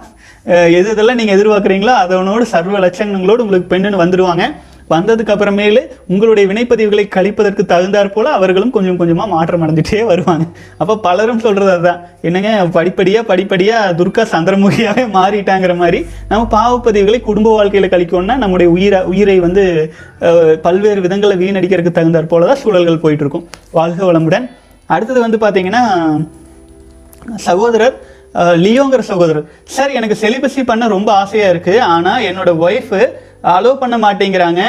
எது இதெல்லாம் நீங்கள் எதிர்பார்க்குறீங்களோ அதனோட சர்வ லட்சணங்களோடு உங்களுக்கு பெண்ணுன்னு வந்துடுவாங்க வந்ததுக்கு அப்புறமேலே உங்களுடைய வினைப்பதிவுகளை கழிப்பதற்கு தகுந்தாற் போல அவர்களும் கொஞ்சம் கொஞ்சமாக மாற்றம் அடைஞ்சிட்டே வருவாங்க. அப்போ பலரும் சொல்கிறது அதுதான். என்னங்க படிப்படியாக படிப்படியாக துர்கா சந்திரமுகியாகவே மாறிட்டாங்கிற மாதிரி நம்ம பாவப்பதிவுகளை குடும்ப வாழ்க்கையில் கழிக்கணும்னா நம்முடைய உயிரை உயிரை வந்து பல்வேறு விதங்களை வீணடிக்கிறதுக்கு தகுந்தாற் போல தான் சூழல்கள் போயிட்டு இருக்கும். வாழ்க வளமுடன். அடுத்தது வந்து பார்த்தீங்கன்னா சகோதரர் லியோங்கிற சகோதரர். சார் எனக்கு செலிபஸி பண்ண ரொம்ப ஆசையாக இருக்குது ஆனால் என்னோட ஒய்ஃபு அலோவ் பண்ண மாட்டேங்கிறாங்க.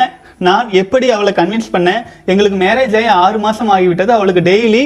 நான் எப்படி அவளை கன்வின்ஸ் பண்ணேன்? எங்களுக்கு மேரேஜ் ஆகி ஆறு மாதம் ஆகிவிட்டது. அவளுக்கு டெய்லி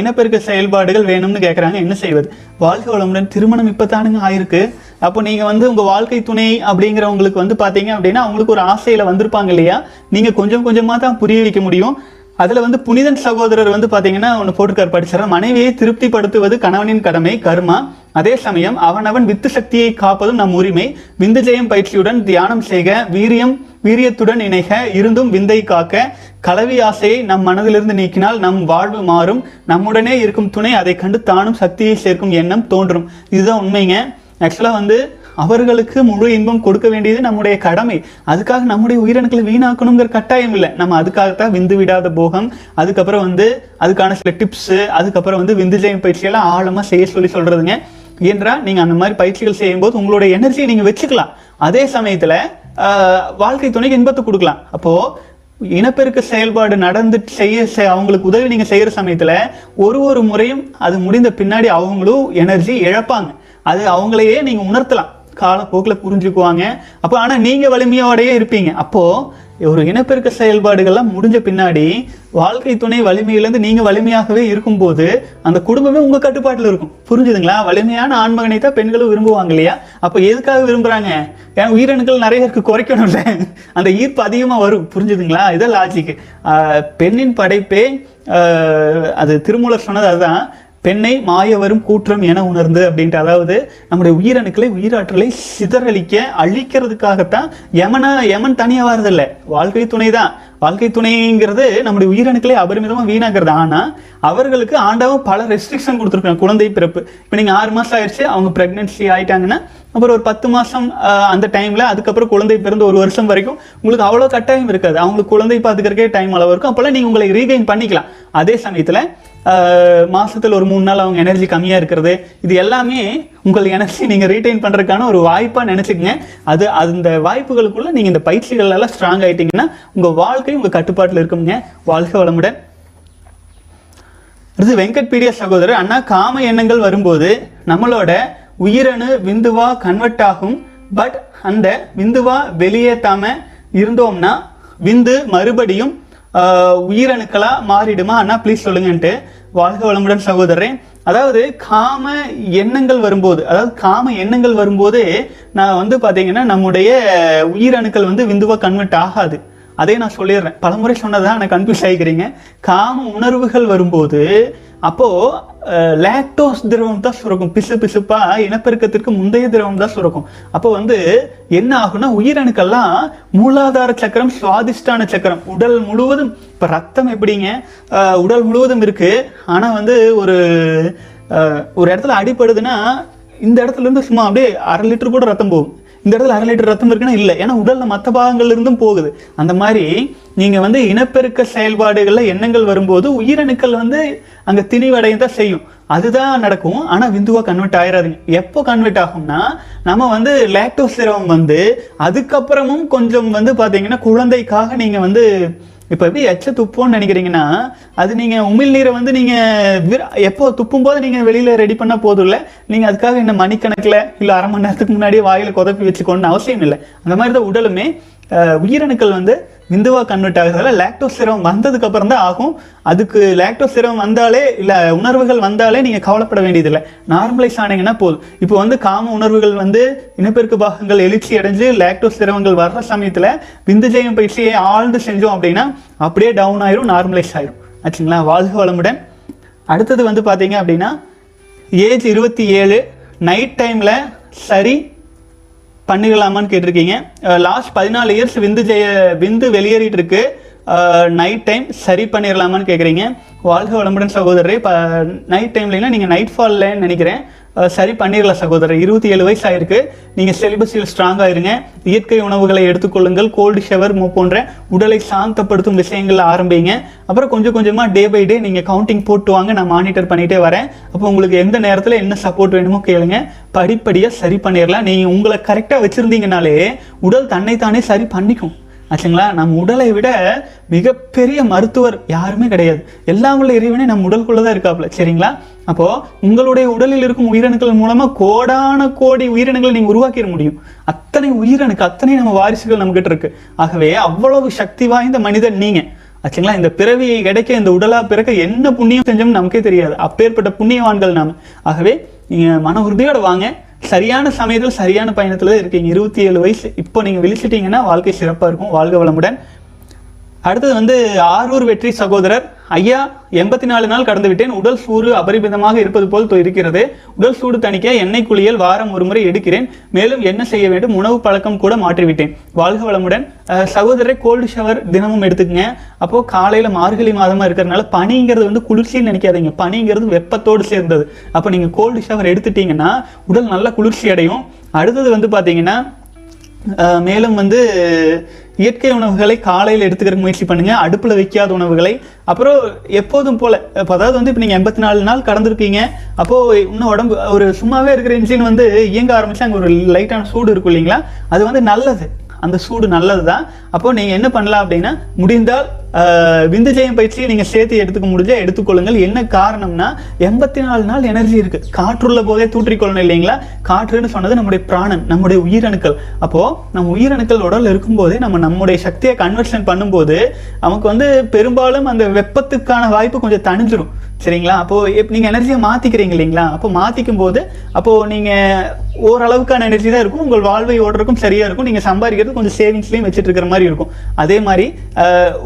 இனப்பெருக்க செயல்பாடுகள் வேணும்னு கேட்குறாங்க என்ன செய்வது? வாழ்க்கை வளமுடன் திருமணம் இப்போதானுங்க ஆயிருக்கு. அப்போ நீங்கள் வந்து உங்கள் வாழ்க்கை துணை அப்படிங்கிறவங்களுக்கு வந்து பார்த்தீங்க அப்படின்னா அவங்களுக்கு ஒரு ஆசையில் வந்திருப்பாங்க இல்லையா? நீங்கள் கொஞ்சம் கொஞ்சமாக தான் புரிய வைக்க முடியும். அதுல வந்து புனிதன் சகோதரர் வந்து பாத்தீங்கன்னா ஒன்று போட்டுக்கார் படிச்சார்? மனைவியை திருப்திப்படுத்துவது கணவனின் கடமை கர்மா. அதே சமயம் அவனவன் வித்து சக்தியை காப்பதும் நம் உரிமை. விந்து ஜெயம் பயிற்சியுடன் தியானம் செய்க வீரியம் வீரியத்துடன் இணைக இருந்தும் விந்தை காக்க. கலவி ஆசையை நம் மனதிலிருந்து நீக்கினால் நம் வாழ்வு மாறும். நம்முடனே இருக்கும் துணை அதை கண்டு தானும் சக்தியை சேர்க்கும் எண்ணம் தோன்றும். இதுதான் உண்மைங்க. ஆக்சுவலாக வந்து அவர்களுக்கு முழு இன்பம் கொடுக்க வேண்டியது நம்முடைய கடமை. அதுக்காக நம்முடைய உயிரணுக்களை வீணாக்கணுங்கிற கட்டாயம் இல்லை. நம்ம அதுக்காகத்தான் விந்து விடாத போகம் அதுக்கப்புறம் வந்து அதுக்கான சில டிப்ஸு அதுக்கப்புறம் வந்து விந்து ஜெயம் பயிற்சியெல்லாம் ஆழமாக செய்ய சொல்லி சொல்றதுங்க. என்றால் நீங்கள் அந்த மாதிரி பயிற்சிகள் செய்யும்போது உங்களுடைய எனர்ஜியை நீங்கள் வச்சுக்கலாம். அதே சமயத்துல ஆஹ், வாழ்க்கை துணைக்கு இன்பத்தை கொடுக்கலாம். அப்போ இனப்பெருக்க செயல்பாடு நடந்து செய்ய அவங்களுக்கு உதவி நீங்க செய்யற சமயத்துல ஒரு ஒரு முறையும் அது முடிந்த பின்னாடி அவங்களும் எனர்ஜி இழப்பாங்க. அது அவங்களையே நீங்க உணர்த்தலாம். காலப்போக்கில் புரிஞ்சுக்குவாங்க. அப்போ ஆனால் நீங்கள் வலிமையோடயே இருப்பீங்க. அப்போது ஒரு இனப்பெருக்க செயல்பாடுகள்லாம் முடிஞ்ச பின்னாடி வாழ்க்கை துணை வலிமையிலேருந்து நீங்கள் வலிமையாகவே இருக்கும்போது அந்த குடும்பமே உங்கள் கட்டுப்பாட்டில் இருக்கும். புரிஞ்சுதுங்களா? வலிமையான ஆண்மகனை தான் பெண்களும் விரும்புவாங்க இல்லையா? அப்போ எதுக்காக விரும்புகிறாங்க ஏன் உயிரணுக்கள் நிறைய இருக்கு குறைக்கணும்ல? அந்த ஈர்ப்பு அதிகமாக வரும். புரிஞ்சுதுங்களா? இதான் லாஜிக் பெண்ணின் படைப்பே அது திருமூலர் சொன்னது அதுதான். பெண்ணை மாயவரும் கூற்றம் என உணர்ந்து அப்படின்ட்டு அதாவது நம்முடைய உயிரணுக்களை உயிராற்றலை சிதறளிக்க அழிக்கிறதுக்காகத்தான் யமனா யமன் தனியாக வரதில்லை வாழ்க்கை துணை தான் வாழ்க்கை துணைங்கிறது நம்முடைய உயிரணுக்களை அபரிமிதமாக வீணாகிறது ஆனால் அவர்களுக்கு ஆண்டவன் பல ரெஸ்ட்ரிக்ஷன் கொடுத்துருக்காங்க குழந்தை பிறப்பு. இப்போ நீங்கள் ஆறு மாதம் ஆயிடுச்சு அவங்க ப்ரெக்னென்சி ஆயிட்டாங்கன்னா அப்புறம் ஒரு பத்து மாதம் அந்த டைமில் அதுக்கப்புறம் குழந்தை பிறந்து ஒரு வருஷம் வரைக்கும் உங்களுக்கு அவ்வளோ கட்டாயம் இருக்காது. அவங்களுக்கு குழந்தை பார்த்துக்கிறக்கே டைம் அளவு இருக்கும். அப்போல்லாம் நீங்கள் உங்களை ரீகெயின் பண்ணிக்கலாம். அதே சமயத்தில் மாதத்தில் ஒரு மூணு நாள் அவங்க எனர்ஜி கம்மியாக இருக்கிறது இது எல்லாமே உங்கள் எனர்ஜி நீங்கள் ரீடைன் பண்ணுறதுக்கான ஒரு வாய்ப்பாக நினச்சிக்கங்க. அது அந்த வாய்ப்புகளுக்குள்ளே நீங்கள் இந்த பயிற்சிகள் எல்லாம் ஸ்ட்ராங் ஆயிட்டீங்கன்னா உங்கள் வாழ்க்கை உங்கள் கட்டுப்பாட்டில் இருக்குங்க வாழ்க வளமுடன். அடுத்து வெங்கட்பீடிய சகோதரர் அண்ணா காம எண்ணங்கள் வரும்போது நம்மளோட உயிரணு விந்துவா கன்வெர்ட் ஆகும் பட் அந்த விந்துவா வெளியேற்றாம இருந்தோம்னா விந்து மறுபடியும் உயிரணுக்களாக உயிரணுக்களா மாறிடுமா? அண்ணா ப்ளீஸ் சொல்லுங்கன்ட்டு வாழ்க வளமுடன் சகோதரரே. அதாவது காம எண்ணங்கள் வரும்போது அதாவது காம எண்ணங்கள் வரும்போது நான் வந்து பாத்தீங்கன்னா நம்முடைய உயிரணுக்கள் வந்து விந்துவா கன்வெர்ட் ஆகாது. அதே நான் சொல்லிடுறேன். பலமுறை சொன்னதான் எனக்கு கன்ஃபியூஸ் ஆகிக்கிறீங்க காம உணர்வுகள் வரும்போது அப்போது லாக்டோஸ் திரவம் தான் சுரக்கும். பிசு பிசுப்பாக இனப்பெருக்கத்திற்கு முந்தைய திரவம் தான் சுரக்கும். அப்போ வந்து என்ன ஆகும்னா உயிரணுக்கள்லாம் மூலாதார சக்கரம் சுவாதிஷ்டான சக்கரம் உடல் முழுவதும் இப்போ ரத்தம் எப்படிங்க? உடல் முழுவதும் இருக்குது ஆனால் வந்து ஒரு ஒரு இடத்துல அடிபடுதுன்னா இந்த இடத்துல இருந்து சும்மா அப்படியே அரை லிட்டர் கூட ரத்தம் போகும். இந்த இடத்துல அரை லிட்டர் ரத்தம் இருக்குன்னா இல்லை. ஏன்னா உடலில் மற்ற பாகங்கள்லேருந்தும் போகுது. அந்த மாதிரி நீங்க வந்து இனப்பெருக்க செயல்பாடுகள்ல எண்ணங்கள் வரும்போது உயிரணுக்கள் வந்து அங்க திணிவடைய தான் செய்யும். அதுதான் நடக்கும். ஆனா விந்துவா கன்வெர்ட் ஆயிடாதுங்க எப்போ கன்வெர்ட் ஆகும்னா நம்ம வந்து லாக்டோஸ் சிரமம் வந்து அதுக்கப்புறமும் கொஞ்சம் வந்து பாத்தீங்கன்னா குழந்தைக்காக நீங்க வந்து இப்போ எப்படி எச்ச துப்போன்னு நினைக்கிறீங்கன்னா அது நீங்கள் உமிழ்நீரை வந்து நீங்கள் விர- எப்போ துப்பும் போது நீங்கள் வெளியில் ரெடி பண்ணால் போதும் இல்லை நீங்கள் அதுக்காக என்ன மணிக்கணக்கில் இல்லை அரை மணி நேரத்துக்கு முன்னாடியே வாயில் குதப்பி வச்சுக்கோன்னு அவசியம் இல்லை. அந்த மாதிரி தான் உடலுமே. உயிரணுக்கள் வந்து விந்துவா கன்வெர்ட் ஆகிறதால லாக்டோஸ் சிரமம் வந்ததுக்கு அப்புறம் தான் ஆகும். அதுக்கு லாக்டோஸ் சிரமம் வந்தாலே இல்லை உணர்வுகள் வந்தாலே நீங்கள் கவலைப்பட வேண்டியதில்லை. நார்மலைஸ் ஆனீங்கன்னா போதும். இப்போ வந்து காம உணர்வுகள் வந்து இனப்பெருக்கு பாகங்கள் எழுச்சி அடைஞ்சு லாக்டோஸ் சிரமங்கள் வர்ற சமயத்தில் விந்துஜயம் பயிற்சியை ஆழ்ந்து செஞ்சோம் அப்படின்னா அப்படியே டவுன் ஆயிரும் நார்மலைஸ் ஆயிரும். ஆச்சுங்களா? வாழ்க வளமுடன். அடுத்தது வந்து பார்த்தீங்க அப்படின்னா ஏஜ் இருபத்தி ஏழு நைட் டைமில் சரி பண்ணிக்கலாமான்னு கேட்டிருக்கீங்க. லாஸ்ட் பதினாலு இயர்ஸ் விந்து ஜெய விந்து வெளியேறிட்டு இருக்கு நைட் டைம் சரி பண்ணிடலாமான்னு கேட்குறீங்க வாழ்க வளமுடன் சகோதரரே இப்போ நைட் டைம்லாம் நீங்கள் நைட் ஃபால்லன்னு நினைக்கிறேன். சரி பண்ணிடலாம் சகோதரர். இருபத்தி ஏழு வயசு ஆயிருக்கு நீங்கள் செலிபஸில் ஸ்ட்ராங்காக இருங்க. இயற்கை உணவுகளை எடுத்துக்கொள்ளுங்கள். கோல்டு ஷவர் போன்ற உடலை சாந்தப்படுத்தும் விஷயங்கள் ஆரம்பிங்க. அப்புறம் கொஞ்சம் கொஞ்சமாக டே பை டே நீங்கள் கவுண்டிங் போட்டு வாங்க. நான் மானிட்டர் பண்ணிகிட்டே வரேன். அப்போ உங்களுக்கு எந்த நேரத்தில் என்ன சப்போர்ட் வேணுமோ கேளுங்க. படிப்படியாக சரி பண்ணிடலாம் நீங்கள் உங்களை கரெக்டாக வச்சுருந்தீங்கனாலே உடல் தன்னைத்தானே சரி பண்ணிக்கும். ஆச்சுங்களா? நம் உடலை விட மிகப்பெரிய மருத்துவர் யாருமே கிடையாது. எல்லாம் உள்ள இறைவனே நம் உடலுக்குள்ளே தான் இருக்காப்புல. சரிங்களா? அப்போ உங்களுடைய உடலில் இருக்கும் உயிரணுக்கள் மூலமா கோடான கோடி உயிரினங்களை நீங்க உருவாக்கிட முடியும். அத்தனை உயிரணுக்கு அத்தனை நம்ம வாரிசுகள் நம்ம கிட்ட இருக்கு. ஆகவே அவ்வளவு சக்தி வாய்ந்த மனிதன் நீங்க. ஆச்சுங்களா? இந்த பிறவியை கிடைக்க இந்த உடலா பிறக்க என்ன புண்ணியம் செஞ்சோம்னு நமக்கே தெரியாது. அப்பேற்பட்ட புண்ணியவான்கள் நாம. ஆகவே நீங்க மன உறுதியோட வாங்க. சரியான சமயத்தில் சரியான பயணத்தில் இருக்கீங்க. இருபத்தி ஏழு வயசு இப்போ நீங்கள் விழிச்சிட்டிங்கன்னா வாழ்க்கை சிறப்பாக இருக்கும். வாழ்க வளமுடன். அடுத்தது வந்து ஆரூர் வெற்றி சகோதரர். ஐயா எண்பத்தி நாலு நாள் கடந்து விட்டேன். உடல் சூடு அபரிமிதமாக இருப்பது போல் இருக்கிறது. உடல் சூடு தணிக்க எண்ணெய் குளியல் வாரம் ஒரு முறை எடுக்கிறேன். மேலும் என்ன செய்ய வேண்டும்? உணவு பழக்கம் கூட மாற்றிவிட்டேன். வாழ்க வளமுடன். சகோதரரை கோல்டு ஷவர் தினமும் எடுத்துக்கங்க. அப்போ காலையில மார்கழி மாதமா இருக்கிறதுனால பனிங்கிறது வந்து குளிர்ச்சின்னு நினைக்காதீங்க. பனிங்கிறது வெப்பத்தோடு சேர்ந்தது. அப்போ நீங்க கோல்டு ஷவர் எடுத்துட்டீங்கன்னா உடல் நல்லா குளிர்ச்சி அடையும். அடுத்தது வந்து பாத்தீங்கன்னா மேலும் வந்து இயற்கை உணவுகளை காலையில் எடுத்துக்கிற முயற்சி பண்ணுங்கள் அடுப்பில் வைக்காத உணவுகளை. அப்புறம் எப்போதும் போல் இப்போ அதாவது வந்து இப்போ நீங்கள் எண்பத்தி நாலு நாள் கடந்திருக்கீங்க. அப்போது இன்னும் உடம்பு ஒரு சும்மாவே இருக்கிற இன்ஜின் வந்து இயங்க ஆரம்பிச்சு அங்கே ஒரு லைட்டான சூடு இருக்கும் இல்லைங்களா? அது வந்து நல்லது. அந்த சூடு நல்லது தான் அப்போது நீங்கள் என்ன பண்ணலாம் அப்படின்னா முடிந்தால் விந்து ஜெயம் பயிற்சியை நீங்கள் சேர்த்து எடுத்துக்க முடிஞ்சா எடுத்துக்கொள்ளுங்கள். என்ன காரணம்னா எண்பத்தி நாலு நாள் எனர்ஜி இருக்கு. காற்றுள்ள போதே தூற்றிக்கொள்ளணும் இல்லைங்களா? காற்றுன்னு சொன்னது நம்முடைய பிராணன் நம்முடைய உயிரணுக்கள். அப்போ நம்ம உயிரணுக்கள் உடல் இருக்கும்போதே நம்ம நம்முடைய சக்தியை கன்வர்ஷன் பண்ணும்போது நமக்கு வந்து பெரும்பாலும் அந்த வெப்பத்துக்கான வாய்ப்பு கொஞ்சம் தணிஞ்சிடும் சரிங்களா? அப்போ இப்ப நீங்க எனர்ஜியை மாத்திக்கிறீங்க இல்லைங்களா? அப்போ மாத்திக்கும் போது அப்போ நீங்க ஓரளவுக்கான எனர்ஜி தான் இருக்கும். உங்கள் வாழ்வை ஓடுறதுக்கும் சரியா இருக்கும். நீங்க சம்பாதிக்கிறது கொஞ்சம் சேவிங்ஸ்லயும் வச்சுட்டு இருக்கிற மாதிரி இருக்கும். அதே மாதிரி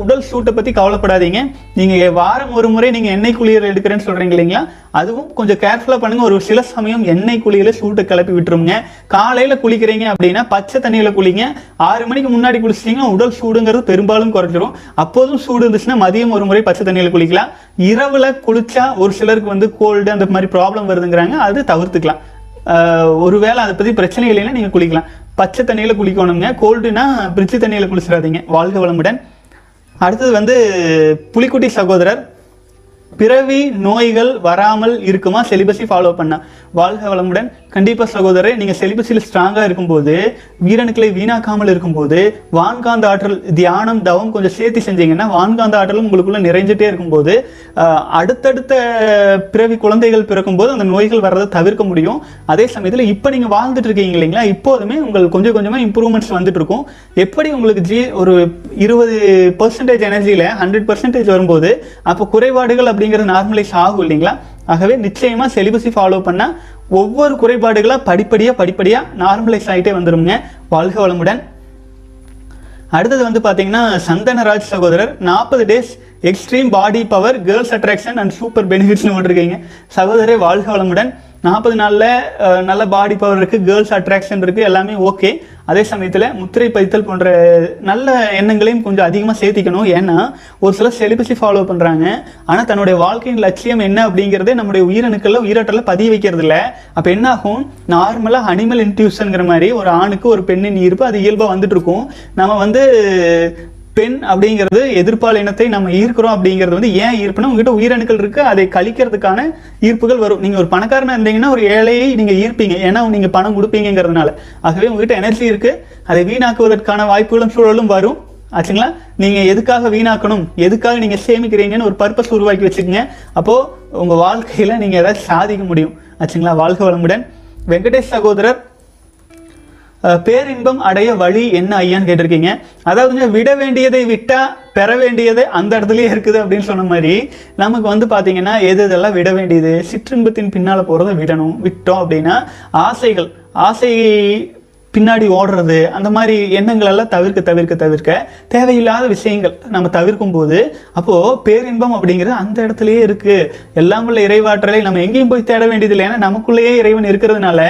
உடல் உடல் சூட்டை பத்தி கவலைப்படாதீங்க. நீங்க வாரம் ஒரு முறை நீங்க எண்ணெய் குளியல் எடுக்கிறேன்னு சொல்றீங்க இல்லைங்களா? அதுவும் கொஞ்சம் கேர்ஃபுல்லா பண்ணுங்க. ஒரு சில சமயம் எண்ணெய் குளியல சூட்டை கிளப்பி விட்டுருங்க. காலையில குளிக்கிறீங்க அப்படின்னா பச்சை தண்ணியில குளிங்க. ஆறு மணிக்கு முன்னாடி குளிச்சிட்டிங்கன்னா உடல் சூடுங்கிறது பெரும்பாலும் குறைஞ்சிரும். அப்போதும் சூடு இருந்துச்சுன்னா மதியம் ஒரு முறை பச்சை தண்ணியில குளிக்கலாம். இரவுல குளிச்சா ஒரு சிலருக்கு வந்து கோல்டு அந்த மாதிரி ப்ராப்ளம் வருதுங்கிறாங்க. அது தவிர்த்துக்கலாம். ஆஹ் ஒருவேளை அதை பத்தி பிரச்சனை இல்லைன்னா நீங்க குளிக்கலாம். பச்சை தண்ணியில குளிக்கணுங்க. கோல்டுனா பிரிட்ஜ் தண்ணியில குளிச்சிடாதீங்க. வாழ்க வளமுடன். அடுத்தது வந்து புலிக்குட்டி சகோதரர் பிறவி நோய்கள் வராமல் இருக்குமா? செலிபஸை ஃபாலோ பண்ணா. வாழ்க வளமுடன். கண்டிப்பா சகோதரர் நீங்க செலிபஸில் ஸ்ட்ராங்கா இருக்கும்போது வீரணுக்களை வீணாக்காமல் இருக்கும்போது வான்காந்த ஆற்றல் தியானம் தவம் கொஞ்சம் சேர்த்து செஞ்சீங்கன்னா வான்காந்த ஆற்றலும் உங்களுக்குள்ள நிறைஞ்சிட்டே இருக்கும்போது அடுத்தடுத்த பிறவி குழந்தைகள் பிறக்கும்போது அந்த நோய்கள் வர்றதை தவிர்க்க முடியும். அதே சமயத்தில் இப்போ நீங்க வாழ்ந்துட்டு இருக்கீங்க இல்லைங்களா? இப்போதுமே உங்களுக்கு கொஞ்சம் கொஞ்சமா இம்ப்ரூவ்மெண்ட்ஸ் வந்துட்டு இருக்கும். எப்படி உங்களுக்கு ஜி ஒரு இருபது பர்சன்டேஜ் எனர்ஜியில ஹண்ட்ரட் பர்சன்டேஜ் வரும்போது அப்போ குறைபாடுகள் அப்படி அப்படிங்கிறது நார்மலைஸ் ஆகும் இல்லைங்களா? ஆகவே நிச்சயமா செலிபஸை ஃபாலோ பண்ணால் ஒவ்வொரு குறைபாடுகளாக படிப்படியா படிப்படியா நார்மலைஸ் ஆகிட்டே வந்துடுங்க வாழ்க வளமுடன். அடுத்தது வந்து பாத்தீங்கன்னா சந்தனராஜ் சகோதரர் நாற்பது days extreme body power girls attraction and super பெனிஃபிட்ஸ்னு போட்டிருக்கீங்க. சகோதரே வாழ்க வளமுடன். நாற்பது நாளில் நல்ல பாடி பவர் இருக்குது கேர்ள்ஸ் அட்ராக்ஷன் இருக்குது எல்லாமே ஓகே அதே சமயத்தில் முத்திரை பைத்தல் போன்ற நல்ல எண்ணங்களையும் கொஞ்சம் அதிகமாக சேர்த்திக்கணும். ஏன்னா ஒரு சிலர் செலிபஸை ஃபாலோ பண்ணுறாங்க ஆனால் தன்னுடைய வாழ்க்கையின் லட்சியம் என்ன அப்படிங்கிறதே நம்முடைய உயிரணுக்களில் உயிராற்றல பதிய வைக்கிறது இல்லை அப்போ என்ன ஆகும்? நார்மலாக அனிமல் இன்ட்யூஷனுங்கிற மாதிரி ஒரு ஆணுக்கு ஒரு பெண்ணின் ஈர்ப்பு அது இயல்பாக வந்துட்டு இருக்கும். நம்ம வந்து பெண் அப்படிங்கிறது எதிர்ப்பால் இனத்தை நம்ம ஈர்க்கிறோம் அப்படிங்கிறது வந்து ஏன் ஈர்ப்புனா உங்ககிட்ட உயிரணுக்கள் இருக்கு அதை கழிக்கிறதுக்கான ஈர்ப்புகள் வரும். நீங்க ஒரு பணக்காரனா இருந்தீங்கன்னா ஒரு ஏழையை நீங்க ஈர்ப்பீங்க. ஏன்னா நீங்க பணம் கொடுப்பீங்கிறதுனால ஆகவே உங்ககிட்ட எனர்ஜி இருக்கு அதை வீணாக்குவதற்கான வாய்ப்புகளும் சூழலும் வரும். ஆச்சுங்களா? நீங்க எதுக்காக வீணாக்கணும்? எதுக்காக நீங்க சேமிக்கிறீங்கன்னு ஒரு பர்பஸ் உருவாக்கி வச்சுக்கோங்க. அப்போ உங்க வாழ்க்கையில நீங்க ஏதாவது சாதிக்க முடியும். ஆச்சுங்களா? வாழ்க வளமுடன். வெங்கடேஷ் சகோதரர் பேரின்பம் அடைய வழி என்ன ஐயான்னு கேட்டிருக்கீங்க. அதாவதுங்க விட வேண்டியதை விட்டா பெற வேண்டியது அந்த இடத்துலயே இருக்குது அப்படின்னு சொன்ன மாதிரி நமக்கு வந்து பாத்தீங்கன்னா எது இதெல்லாம் விட வேண்டியது? சிற்றின்பத்தின் பின்னால போறதை விடணும் விட்டோம் அப்படின்னா ஆசைகள். ஆசை பின்னாடி ஓடுறது அந்த மாதிரி எண்ணங்கள் எல்லாம் தவிர்க்க தவிர்க்க தவிர்க்க தேவையில்லாத விஷயங்கள் நம்ம தவிர்க்கும் போது அப்போ பேரின்பம் அப்படிங்கிறது அந்த இடத்துலயே இருக்கு. எல்லாம் உள்ள இறைவாற்றலை நம்ம எங்கேயும் போய் தேட வேண்டியது இல்லை ஏன்னா நமக்குள்ளேயே இறைவன் இருக்கிறதுனால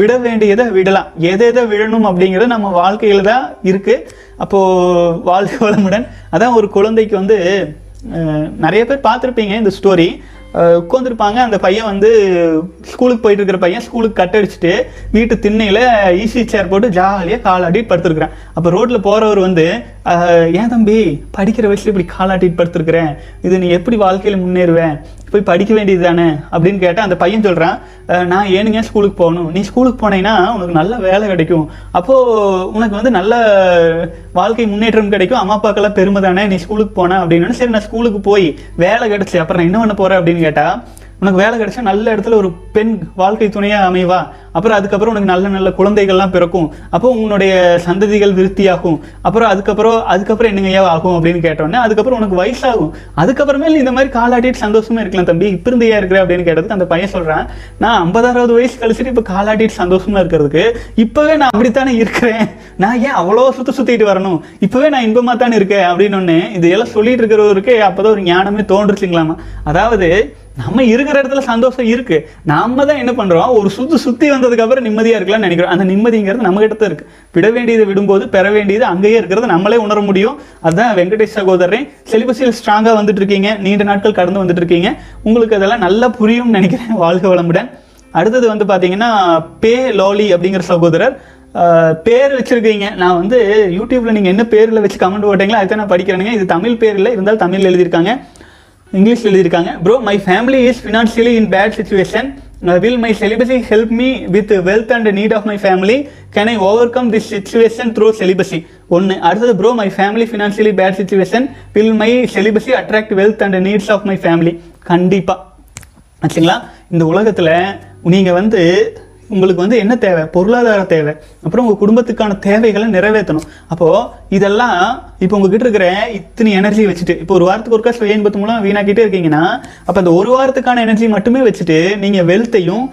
விட வேண்டியதை விடலாம். எதை எதை விடணும் அப்படிங்கிறது நம்ம வாழ்க்கையில தான் இருக்கு. அப்போ வாழ்க்கை வளமுடன். அதான் ஒரு குழந்தைக்கு வந்து நிறைய பேர் பார்த்துருப்பீங்க இந்த ஸ்டோரி உட்காந்துருப்பாங்க அந்த பையன் வந்து ஸ்கூலுக்கு போயிட்டு இருக்கிற பையன் ஸ்கூலுக்கு கட் அடிச்சுட்டு வீட்டு திண்ணையில் ஈஸி சேர் போட்டு ஜாலியாக காலாட்டிட்டு படுத்துருக்குறேன். அப்போ ரோட்டில் போகிறவர் வந்து ஏன் தம்பி? படிக்கிற வயசுல இப்படி காலாட்டிட்டு படுத்துருக்குறேன். இது நீ எப்படி வாழ்க்கையில் முன்னேறுவேன் போய் படிக்க வேண்டியது தானே அப்படின்னு கேட்டால் அந்த பையன் சொல்றான் நான் ஏனுங்க ஸ்கூலுக்கு போகணும்? நீ ஸ்கூலுக்கு போனேன்னா உனக்கு நல்ல வேலை கிடைக்கும். அப்போ உனக்கு வந்து நல்ல வாழ்க்கை முன்னேற்றம் கிடைக்கும். அம்மா அப்பாக்கெல்லாம் பெருமை தானே? நீ ஸ்கூலுக்கு போன அப்படின்னு. சரி நான் ஸ்கூலுக்கு போய் வேலை கிடச்சி அப்புறம் நான் என்ன பண்ண போறேன் அப்படின்னு கேட்டால் உனக்கு வேலை கிடைச்சா நல்ல இடத்துல ஒரு பெண் வாழ்க்கை துணையாக அமைவா. அப்புறம் அதுக்கப்புறம் உனக்கு நல்ல நல்ல குழந்தைகள்லாம் பிறக்கும். அப்போ உன்னுடைய சந்ததிகள் விருத்தியாகும். அப்புறம் அதுக்கப்புறம் அதுக்கப்புறம் என்னங்கய்யா ஆகும் அப்படின்னு கேட்டோன்னே அதுக்கப்புறம் உனக்கு வயசாகும். அதுக்கப்புறமேல் இந்த மாதிரி காலாட்டிட்டு சந்தோஷமா இருக்கலாம் தம்பி. இப்போ இருந்து ஏன் இருக்கிற அப்படின்னு கேட்டதுக்கு அந்த பையன் சொல்கிறான் நான் ஐம்பதாறாவது வயசு கழிச்சுட்டு இப்போ காலாட்டிட்டு சந்தோஷமா இருக்கிறதுக்கு இப்போவே நான் அப்படித்தானே இருக்கிறேன்? நான் ஏன் அவ்வளோ சுத்த சுத்திட்டு வரணும்? இப்போவே நான் இன்பமாக தானே இருக்கேன்? அப்படின்னு ஒன்று இது சொல்லிட்டு இருக்கிறவருக்கு அப்போதான் ஒரு ஞானமே தோன்றுச்சுங்களாமா. அதாவது நம்ம இருக்கிற இடத்துல சந்தோஷம் இருக்கு. நாம தான் என்ன பண்றோம்? ஒரு சுத்து சுத்தி வந்ததுக்கு அப்புறம் நிம்மதியா இருக்கலாம்னு நினைக்கிறோம். அந்த நிம்மதிங்கிறது நம்ம கிட்ட தான் இருக்கு. விட வேண்டியதை விடும்போது பெற வேண்டியது அங்கேயே இருக்கிறது நம்மளே உணர முடியும். அதுதான் வெங்கடேஷ் சகோதரன் செலிபஸில் ஸ்ட்ராங்கா வந்துட்டு இருக்கீங்க நீண்ட நாட்கள் கடந்து வந்துட்டு இருக்கீங்க உங்களுக்கு அதெல்லாம் நல்லா புரியும்னு நினைக்கிறேன். வாழ்க வளமுடன். அடுத்தது வந்து பாத்தீங்கன்னா பே லோலி அப்படிங்கிற சகோதரர். பேர் வச்சிருக்கீங்க. நான் வந்து யூடியூப்ல நீங்க என்ன பேர்ல வச்சு கமெண்ட் போட்டீங்களோ அதுதான் நான் படிக்கிறேனுங்க. இது தமிழ் பேர் இல்லை. இருந்தாலும் தமிழில் எழுதியிருக்காங்க. இங்கிலீஷ் எழுதியிருக்காங்க. Bro my family is financially in bad situation will my celibacy help me with wealth and need of my family can I overcome this situation through celibacy ஒன்று அடுத்தது bro my family financially bad situation will my celibacy attract wealth and needs of my family கண்டிப்பாக ஆச்சுங்களா? இந்த உலகத்தில் நீங்கள் வந்து உங்களுக்கு வந்து என்ன தேவை? பொருளாதார தேவை. அப்புறம் உங்கள் குடும்பத்துக்கான தேவைகளை நிறைவேற்றணும். அப்போது இதெல்லாம் இப்போ உங்ககிட்ட இருக்கிற இத்தனை எனர்ஜி வச்சுட்டு இப்போ ஒரு வாரத்துக்கு ஒருக்கா சுய பத்து மூலம் வீணாக்கிட்டே இருக்கீங்கன்னா அப்போ அந்த ஒரு வாரத்துக்கான எனர்ஜி மட்டுமே வச்சுட்டு நீங்கள் வெல்த்தையும்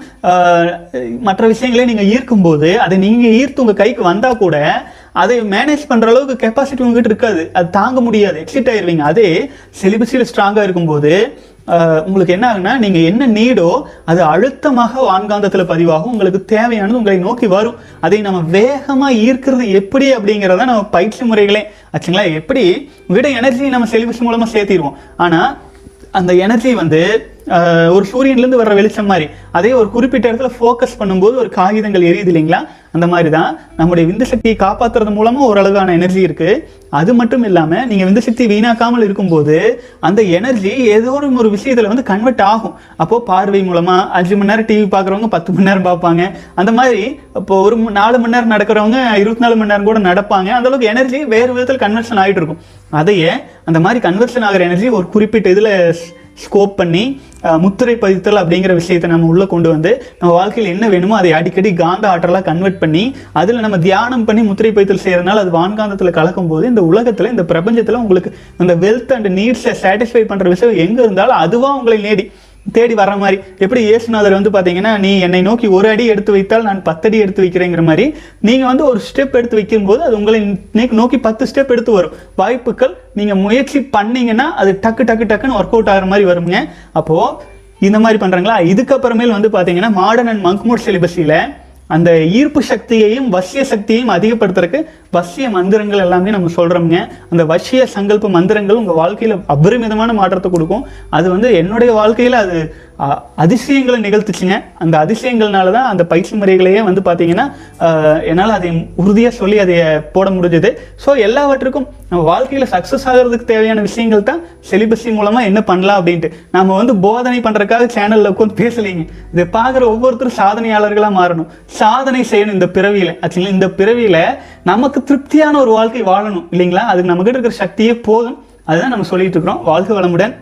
மற்ற விஷயங்களையும் நீங்கள் ஈர்க்கும்போது அதை நீங்கள் ஈர்த்து உங்கள் கைக்கு வந்தால் கூட அதை மேனேஜ் பண்ணுற அளவுக்கு கெப்பாசிட்டி உங்ககிட்ட இருக்காது. அது தாங்க முடியாது. எக்ஸிட் ஆயிடுவீங்க அதே செலிபஸியில் ஸ்ட்ராங்காக இருக்கும்போது உங்களுக்கு என்ன ஆகுனா நீங்க என்ன நீடோ அது அழுத்தமாக வான்காந்தத்தில் பதிவாகும். உங்களுக்கு தேவையானது உங்களை நோக்கி வரும். அதை நம்ம வேகமா ஈர்க்கிறது எப்படி அப்படிங்கிறத நம்ம பயிற்சி முறைகளே ஆச்சுங்களா? எப்படி விட எனர்ஜி நம்ம செலிபஸ் மூலமா சேர்த்திடுவோம். ஆனா அந்த எனர்ஜி வந்து ஒரு சூரியன்லேருந்து வர்ற வெளிச்சம் மாதிரி. அதே ஒரு குறிப்பிட்ட இடத்துல ஃபோக்கஸ் பண்ணும்போது ஒரு காகிதங்கள் எரியுது இல்லைங்களா? அந்த மாதிரி தான் நம்முடைய விந்து சக்தியை காப்பாத்துறது மூலமாக ஓரளவான எனர்ஜி இருக்கு. அது மட்டும் இல்லாமல் நீங்கள் விந்து சக்தி வீணாக்காமல் இருக்கும்போது அந்த எனர்ஜி ஏதோ ஒரு விஷயத்தில் வந்து கன்வெர்ட் ஆகும். அப்போது பார்வை மூலமாக அஞ்சு மணி நேரம் டிவி பார்க்குறவங்க பத்து மணி நேரம் பார்ப்பாங்க. அந்த மாதிரி இப்போ ஒரு நாலு மணி நேரம் நடக்கிறவங்க இருபத்தி நாலு மணி நேரம் கூட நடப்பாங்க. அந்தளவுக்கு எனர்ஜி வேறு விதத்தில் கன்வெர்ஷன் ஆகிட்டு இருக்கும். அதையே அந்த மாதிரி கன்வர்ஷன் ஆகிற எனர்ஜி ஒரு குறிப்பிட்ட இதில் ஸ்கோப் பண்ணி முத்திரை பதித்தல் அப்படிங்கிற விஷயத்தை நம்ம உள்ளே கொண்டு வந்து நம்ம வாழ்க்கையில் என்ன வேணுமோ அதை அடிக்கடி காந்த ஆற்றலாக கன்வெர்ட் பண்ணி அதில் நம்ம தியானம் பண்ணி முத்திரை பதித்தல் செய்கிறதுனால அது வான்காந்தத்தில் கலக்கும் போது இந்த உலகத்தில் இந்த பிரபஞ்சத்தில் உங்களுக்கு அந்த வெல்த் அண்ட் நீட்ஸை சாட்டிஸ்ஃபை பண்ணுற விஷயம் எங்கே இருந்தாலும் அதுவாக உங்களை நேடி. தேடி வர மாதிரி. எப்படி இயேசுநாதர் வந்து பார்த்தீங்கன்னா நீ என்னை நோக்கி ஒரு அடி எடுத்து வைத்தால் நான் பத்து அடி எடுத்து வைக்கிறேங்கிற மாதிரி நீங்கள் வந்து ஒரு ஸ்டெப் எடுத்து வைக்கும்போது அது உங்களை நோக்கி பத்து ஸ்டெப் எடுத்து வரும். வாய்ப்புகள் நீங்கள் முயற்சி பண்ணீங்கன்னா அது டக்கு டக்கு டக்குன்னு ஒர்க் அவுட் ஆகிற மாதிரி வருங்க. அப்போது இந்த மாதிரி பண்ணுறாங்களா இதுக்கப்புறமேல் வந்து பார்த்தீங்கன்னா மாடர்ன் அண்ட் மங்க்மோட் சிலிபஸில் அந்த ஈர்ப்பு சக்தியையும் வசிய சக்தியையும் அதிகப்படுத்துறதுக்கு வசிய மந்திரங்கள் எல்லாமே நம்ம சொல்றோம்ங்க. அந்த வசிய சங்கல்ப மந்திரங்கள் உங்க வாழ்க்கையில அபரிமிதமான மாற்றத்தை கொடுக்கும். அது வந்து என்னுடைய வாழ்க்கையில அது அதிசயங்களை நிகழ்த்துச்சுங்க. அந்த அதிசயங்கள்னால தான் அந்த பயிற்சி முறைகளையே வந்து பார்த்தீங்கன்னா என்னால் அதை உறுதியாக சொல்லி அதை போட முடிஞ்சது. ஸோ எல்லாவற்றுக்கும் நம்ம வாழ்க்கையில் சக்ஸஸ் ஆகிறதுக்கு தேவையான விஷயங்கள் தான் செலிபஸி மூலமாக என்ன பண்ணலாம் அப்படின்ட்டு. நம்ம வந்து போதனை பண்ணுறதுக்காக சேனலில் உட்காந்து பேசலைங்க. இதை பார்க்குற ஒவ்வொருத்தரும் சாதனையாளர்களாக மாறணும். சாதனை செய்யணும் இந்த பிறவியில். ஆக்சுவலி இந்த பிறவியில் நமக்கு திருப்தியான ஒரு வாழ்க்கை வாழணும் இல்லைங்களா? அதுக்கு நம்மகிட்ட இருக்கிற சக்தியே போதும். அதுதான் நம்ம சொல்லிட்டு இருக்கிறோம். வாழ்க வளமுடன்.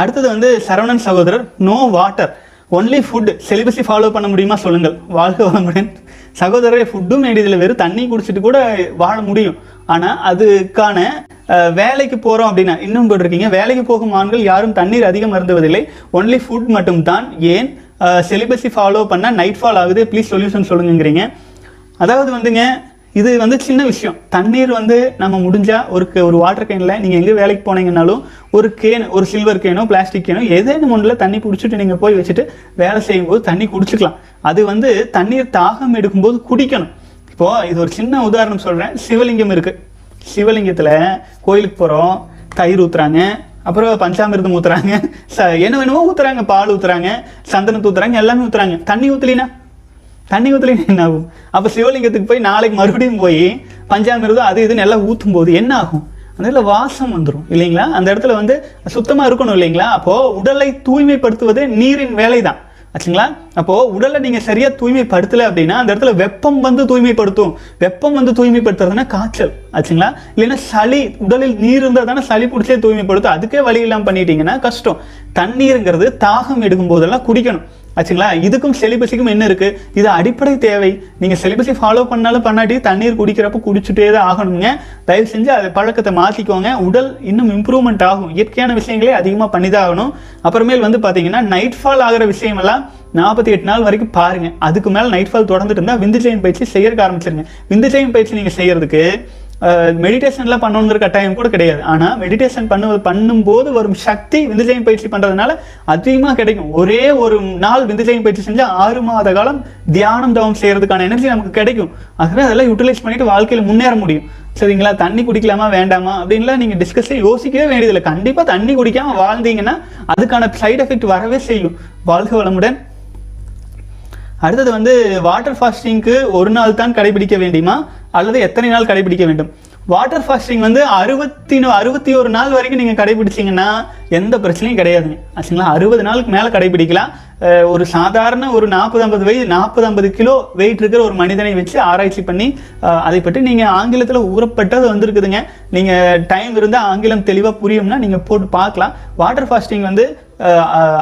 அடுத்தது வந்து சரவணன் சகோதரர் no water only food celibacy follow பண்ண முடியுமா சொல்லுங்கள். வாழ்க வளமுடன். சகோதரரை ஃபுட்டும் வேண்டியதில்லை. வெறும் தண்ணி குடிச்சிட்டு கூட வாழ முடியும். ஆனால் அதுக்கான வேலைக்கு போகிறோம் அப்படின்னா இன்னும் போட்டிருக்கீங்க. வேலைக்கு போகும் ஆண்கள் யாரும் தண்ணீர் அதிகம் அருந்துவதில்லை. ஒன்லி ஃபுட் மட்டும்தான். ஏன்? செலிபஸி ஃபாலோ பண்ணால் நைட் ஃபால் ஆகுது. ப்ளீஸ் சொல்யூஷன் சொல்லுங்கிறீங்க அதாவது வந்துங்க இது வந்து சின்ன விஷயம். தண்ணீர் வந்து நம்ம முடிஞ்சால் ஒரு க- ஒரு வாட்டர் கேனில் நீங்கள் எங்கே வேலைக்கு போனீங்கன்னாலும் ஒரு கேன் ஒரு சில்வர் கேனோ பிளாஸ்டிக் கேனோ ஏதேனும் ஒன்றில் தண்ணி பிடிச்சிட்டு நீங்கள் போய் வச்சுட்டு வேலை செய்யும்போது தண்ணி குடிச்சிக்கலாம். அது வந்து தண்ணீர் தாகம் எடுக்கும்போது குடிக்கணும். இப்போது இது ஒரு சின்ன உதாரணம் சொல்கிறேன் சிவலிங்கம் இருக்குது சிவலிங்கத்தில் கோயிலுக்கு போகிறோம் தயிர் ஊற்றுறாங்க அப்புறம் பஞ்சாமிர்தம் ஊற்றுறாங்க ச என்ன வேணுமோ ஊற்றுறாங்க பால் ஊற்றுறாங்க சந்தனத்தை ஊற்றுறாங்க எல்லாமே ஊற்றுறாங்க தண்ணி ஊற்றலினா தண்ணி ஊற்றலைன்னா என்ன ஆகும்? அப்போ சிவலிங்கத்துக்கு போய் நாளைக்கு மறுபடியும் போய் பஞ்சாமிரதம் அது இதுன்னு எல்லாம் ஊற்றும் போது என்ன ஆகும்? அந்த இடத்துல வாசம் வந்துடும் இல்லைங்களா? அந்த இடத்துல வந்து சுத்தமாக இருக்கணும் இல்லைங்களா? அப்போ உடலை தூய்மைப்படுத்துவது நீரின் வேலை தான் ஆச்சுங்களா? அப்போ உடலை நீங்கள் சரியாக தூய்மைப்படுத்தலை அப்படின்னா அந்த இடத்துல வெப்பம் வந்து தூய்மைப்படுத்தும். வெப்பம் வந்து தூய்மைப்படுத்துறதுனா காய்ச்சல் ஆச்சுங்களா? இல்லைன்னா சளி உடலில் நீர் இருந்தால் தானே சளி பிடிச்சே தூய்மைப்படுத்தும். அதுக்கே வழி இல்லாமல் பண்ணிட்டீங்கன்னா கஷ்டம். தண்ணீருங்கிறது தாகம் எடுக்கும் போதெல்லாம் குடிக்கணும். ஆச்சுங்களா? இதுக்கும் செலிபஸிக்கும் என்ன இருக்கு? இது அடிப்படை தேவை. நீங்க செலிபஸை ஃபாலோ பண்ணாலும் பண்ணாட்டி தண்ணீர் குடிக்கிறப்ப குடிச்சுட்டே தான் ஆகணுங்க. தயவு செஞ்சு அதை பழக்கத்தை மாத்திக்கோங்க. உடல் இன்னும் இம்ப்ரூவ்மெண்ட் ஆகும். இயற்கையான விஷயங்களே அதிகமாக பண்ணி தான் ஆகணும். அப்புறமேல் வந்து பாத்தீங்கன்னா நைட் ஃபால் ஆகிற விஷயமெல்லாம் நாற்பத்தி எட்டு நாள் வரைக்கும் பாருங்க. அதுக்கு மேல நைட் ஃபால் தொடர்ந்துட்டு இருந்தா விந்துஜயம் பயிற்சி செய்யறதுக்கு ஆரம்பிச்சிருங்க. விந்துஜயம் பயிற்சி நீங்க செய்யறதுக்கு மெடிடேஷன்லாம் பண்ணணுங்கிற கட்டாயம் கூட கிடையாது. ஆனால் மெடிடேஷன் பண்ணுவது பண்ணும்போது வரும் சக்தி விந்துஜயம் பயிற்சி பண்ணுறதுனால அதிகமாக கிடைக்கும். ஒரே ஒரு நாள் விந்துஜயம் பயிற்சி செஞ்சால் ஆறு மாத காலம் தியானம் தவம் செய்கிறதுக்கான எனர்ஜி நமக்கு கிடைக்கும். ஆகவே அதெல்லாம் யூட்டிலைஸ் பண்ணிட்டு வாழ்க்கையில் முன்னேற முடியும். சரிங்களா? தண்ணி குடிக்கலாமா வேண்டாமா? அப்படின்லாம் நீங்கள் டிஸ்கஸே யோசிக்கவே வேண்டியதில்லை. கண்டிப்பாக தண்ணி குடிக்காமல் வாழ்ந்தீங்கன்னா அதுக்கான சைடு எஃபெக்ட் வரவே செய்யும். வாழ்க வளமுடன். அடுத்தது வந்து வாட்டர் ஃபாஸ்டிங்க்கு ஒரு நாள் தான் கடைபிடிக்க வேண்டுமா அல்லது எத்தனை நாள் கடைபிடிக்க வேண்டும்? வாட்டர் ஃபாஸ்டிங் வந்து அறுபத்தி அறுபத்தி ஒரு நாள் வரைக்கும் நீங்கள் கடைபிடிச்சிங்கன்னா எந்த பிரச்சனையும் கிடையாதுங்க ஆச்சுங்களா? அறுபது நாளுக்கு மேலே கடைபிடிக்கலாம். ஒரு சாதாரண ஒரு நாற்பது ஐம்பது வயது நாற்பது ஐம்பது கிலோ வெயிட் இருக்கிற ஒரு மனிதனை வச்சு ஆராய்ச்சி பண்ணி அதை பற்றி நீங்கள் ஆங்கிலத்தில் ஊறப்பட்டது வந்திருக்குதுங்க. நீங்கள் டைம் இருந்தால் ஆங்கிலம் தெளிவாக புரியும்னா நீங்கள் போட்டு பார்க்கலாம். வாட்டர் ஃபாஸ்டிங் வந்து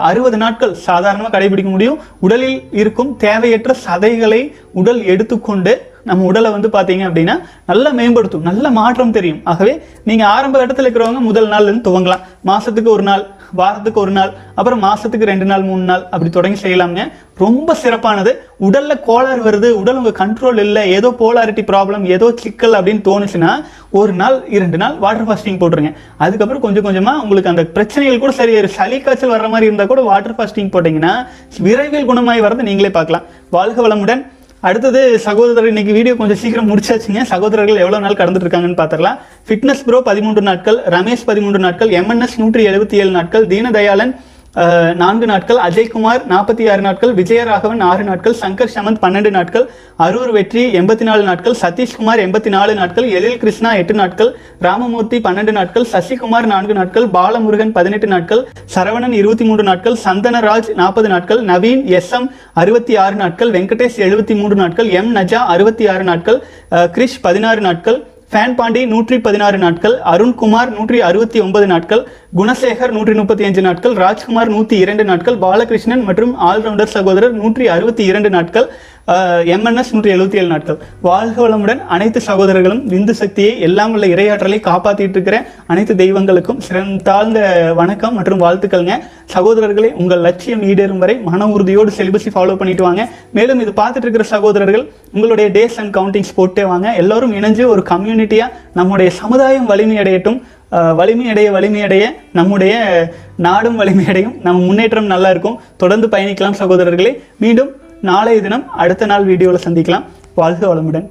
அறுபது நாட்கள் சாதாரணமாக கடைபிடிக்க முடியும். உடலில் இருக்கும் தேவையற்ற சதைகளை உடல் எடுத்துக்கொண்டு நம்ம உடலை வந்து பார்த்தீங்க அப்படின்னா நல்லா மேம்படுத்தும் நல்ல மாற்றம் தெரியும். ஆகவே நீங்கள் ஆரம்ப இடத்துல இருக்கிறவங்க முதல் நாள் துவங்கலாம். மாசத்துக்கு ஒரு நாள் வாரத்துக்கு ஒரு நாள் அப்புறம் மாசத்துக்கு ரெண்டு நாள் மூணு நாள் அப்படி தொடங்கி செய்யலாம்ங்க. ரொம்ப சிறப்பானது. உடல்ல கோளாறு வருது உடல் உங்க கண்ட்ரோல் இல்லை ஏதோ போலாரிட்டி ப்ராப்ளம் ஏதோ சிக்கல் அப்படின்னு தோணுச்சுன்னா ஒரு நாள் இரண்டு நாள் வாட்டர் ஃபாஸ்டிங் போட்டுருங்க. அதுக்கப்புறம் கொஞ்சம் கொஞ்சமா உங்களுக்கு அந்த பிரச்சனைகள் கூட சரி சளி காய்ச்சல் வர்ற மாதிரி இருந்தா கூட வாட்டர் ஃபாஸ்டிங் போட்டீங்கன்னா விரைவில் குணமாய் வரதை நீங்களே பார்க்கலாம். வாழ்க வளமுடன். அடுத்தது சகோதரர் இன்னைக்கு வீடியோ கொஞ்சம் சீக்கிரம் முடிச்சாச்சுங்க. சகோதரர்கள் எவ்வளோ நாள் கடந்துட்டு இருக்காங்கன்னு பார்த்துடலாம் ஃபிட்னஸ் ப்ரோ பதிமூன்று நாட்கள் ரமேஷ் பதிமூன்று நாட்கள் எம்என்எஸ் நூற்றி எழுபத்தி ஏழு நாட்கள் தீனதயாளன் நான்கு நாட்கள் அஜய்குமார் நாற்பத்தி ஆறு நாட்கள் விஜயராகவன் ஆறு நாட்கள் சங்கர் சமந்த் பன்னெண்டு நாட்கள் அரூர் வெற்றி எண்பத்தி நாலு நாட்கள் சதீஷ்குமார் எண்பத்தி நாலு நாட்கள் எழில் கிருஷ்ணா எட்டு நாட்கள் ராமமூர்த்தி பன்னெண்டு நாட்கள் சசிகுமார் நான்கு நாட்கள் பாலமுருகன் பதினெட்டு நாட்கள் சரவணன் இருபத்தி மூன்று நாட்கள் சந்தனராஜ் நாற்பது நாட்கள் நவீன் எஸ் எம் அறுபத்தி ஆறு நாட்கள் வெங்கடேஷ் எழுபத்தி மூன்று நாட்கள் எம் நஜா அறுபத்தி ஆறு நாட்கள் கிரிஷ் பதினாறு நாட்கள் ஃபேன் பாண்டி நூற்றி பதினாறு நாட்கள் அருண்குமார் நூற்றி அறுபத்தி ஒன்பது நாட்கள் குணசேகர் நூற்றி முப்பத்தி அஞ்சு நாட்கள் ராஜ்குமார் நூற்றி இரண்டு நாட்கள் பாலகிருஷ்ணன் மற்றும் ஆல்ரவுண்டர் சகோதரர் நூற்றி அறுபத்தி இரண்டு நாட்கள் எம்என்எஸ் நூற்றி எழுபத்தி ஏழு நாட்கள். வாழ்க வளமுடன் அனைத்து சகோதரர்களும் விந்து சக்தியை எல்லாம் உள்ள இரையாற்றலை காப்பாற்றிட்டு இருக்கிற அனைத்து தெய்வங்களுக்கும் சிறந்தாழ்ந்த வணக்கம் மற்றும் வாழ்த்துக்கள்ங்க. சகோதரர்களே உங்கள் லட்சியம் ஈடேறும் வரை மன உறுதியோடு செலிபஸை ஃபாலோ பண்ணிட்டு வாங்க. மேலும் இது பார்த்துட்டு இருக்கிற சகோதரர்கள் உங்களுடைய டேஸ் அண்ட் கவுண்டிங்ஸ் போட்டே வாங்க. எல்லோரும் இணைஞ்சு ஒரு கம்யூனிட்டியாக நம்முடைய சமுதாயம் வலிமையடையட்டும் வலிமையடைய வலிமையடைய நம்முடைய நாடும் வலிமையடையும் நம்ம முன்னேற்றம் நல்லா இருக்கும். தொடர்ந்து பயணிக்கலாம் சகோதரர்களே. மீண்டும் நாளைய தினம் அடுத்த நாள் வீடியோவில் சந்திக்கலாம் வாழ்க வளமுடன்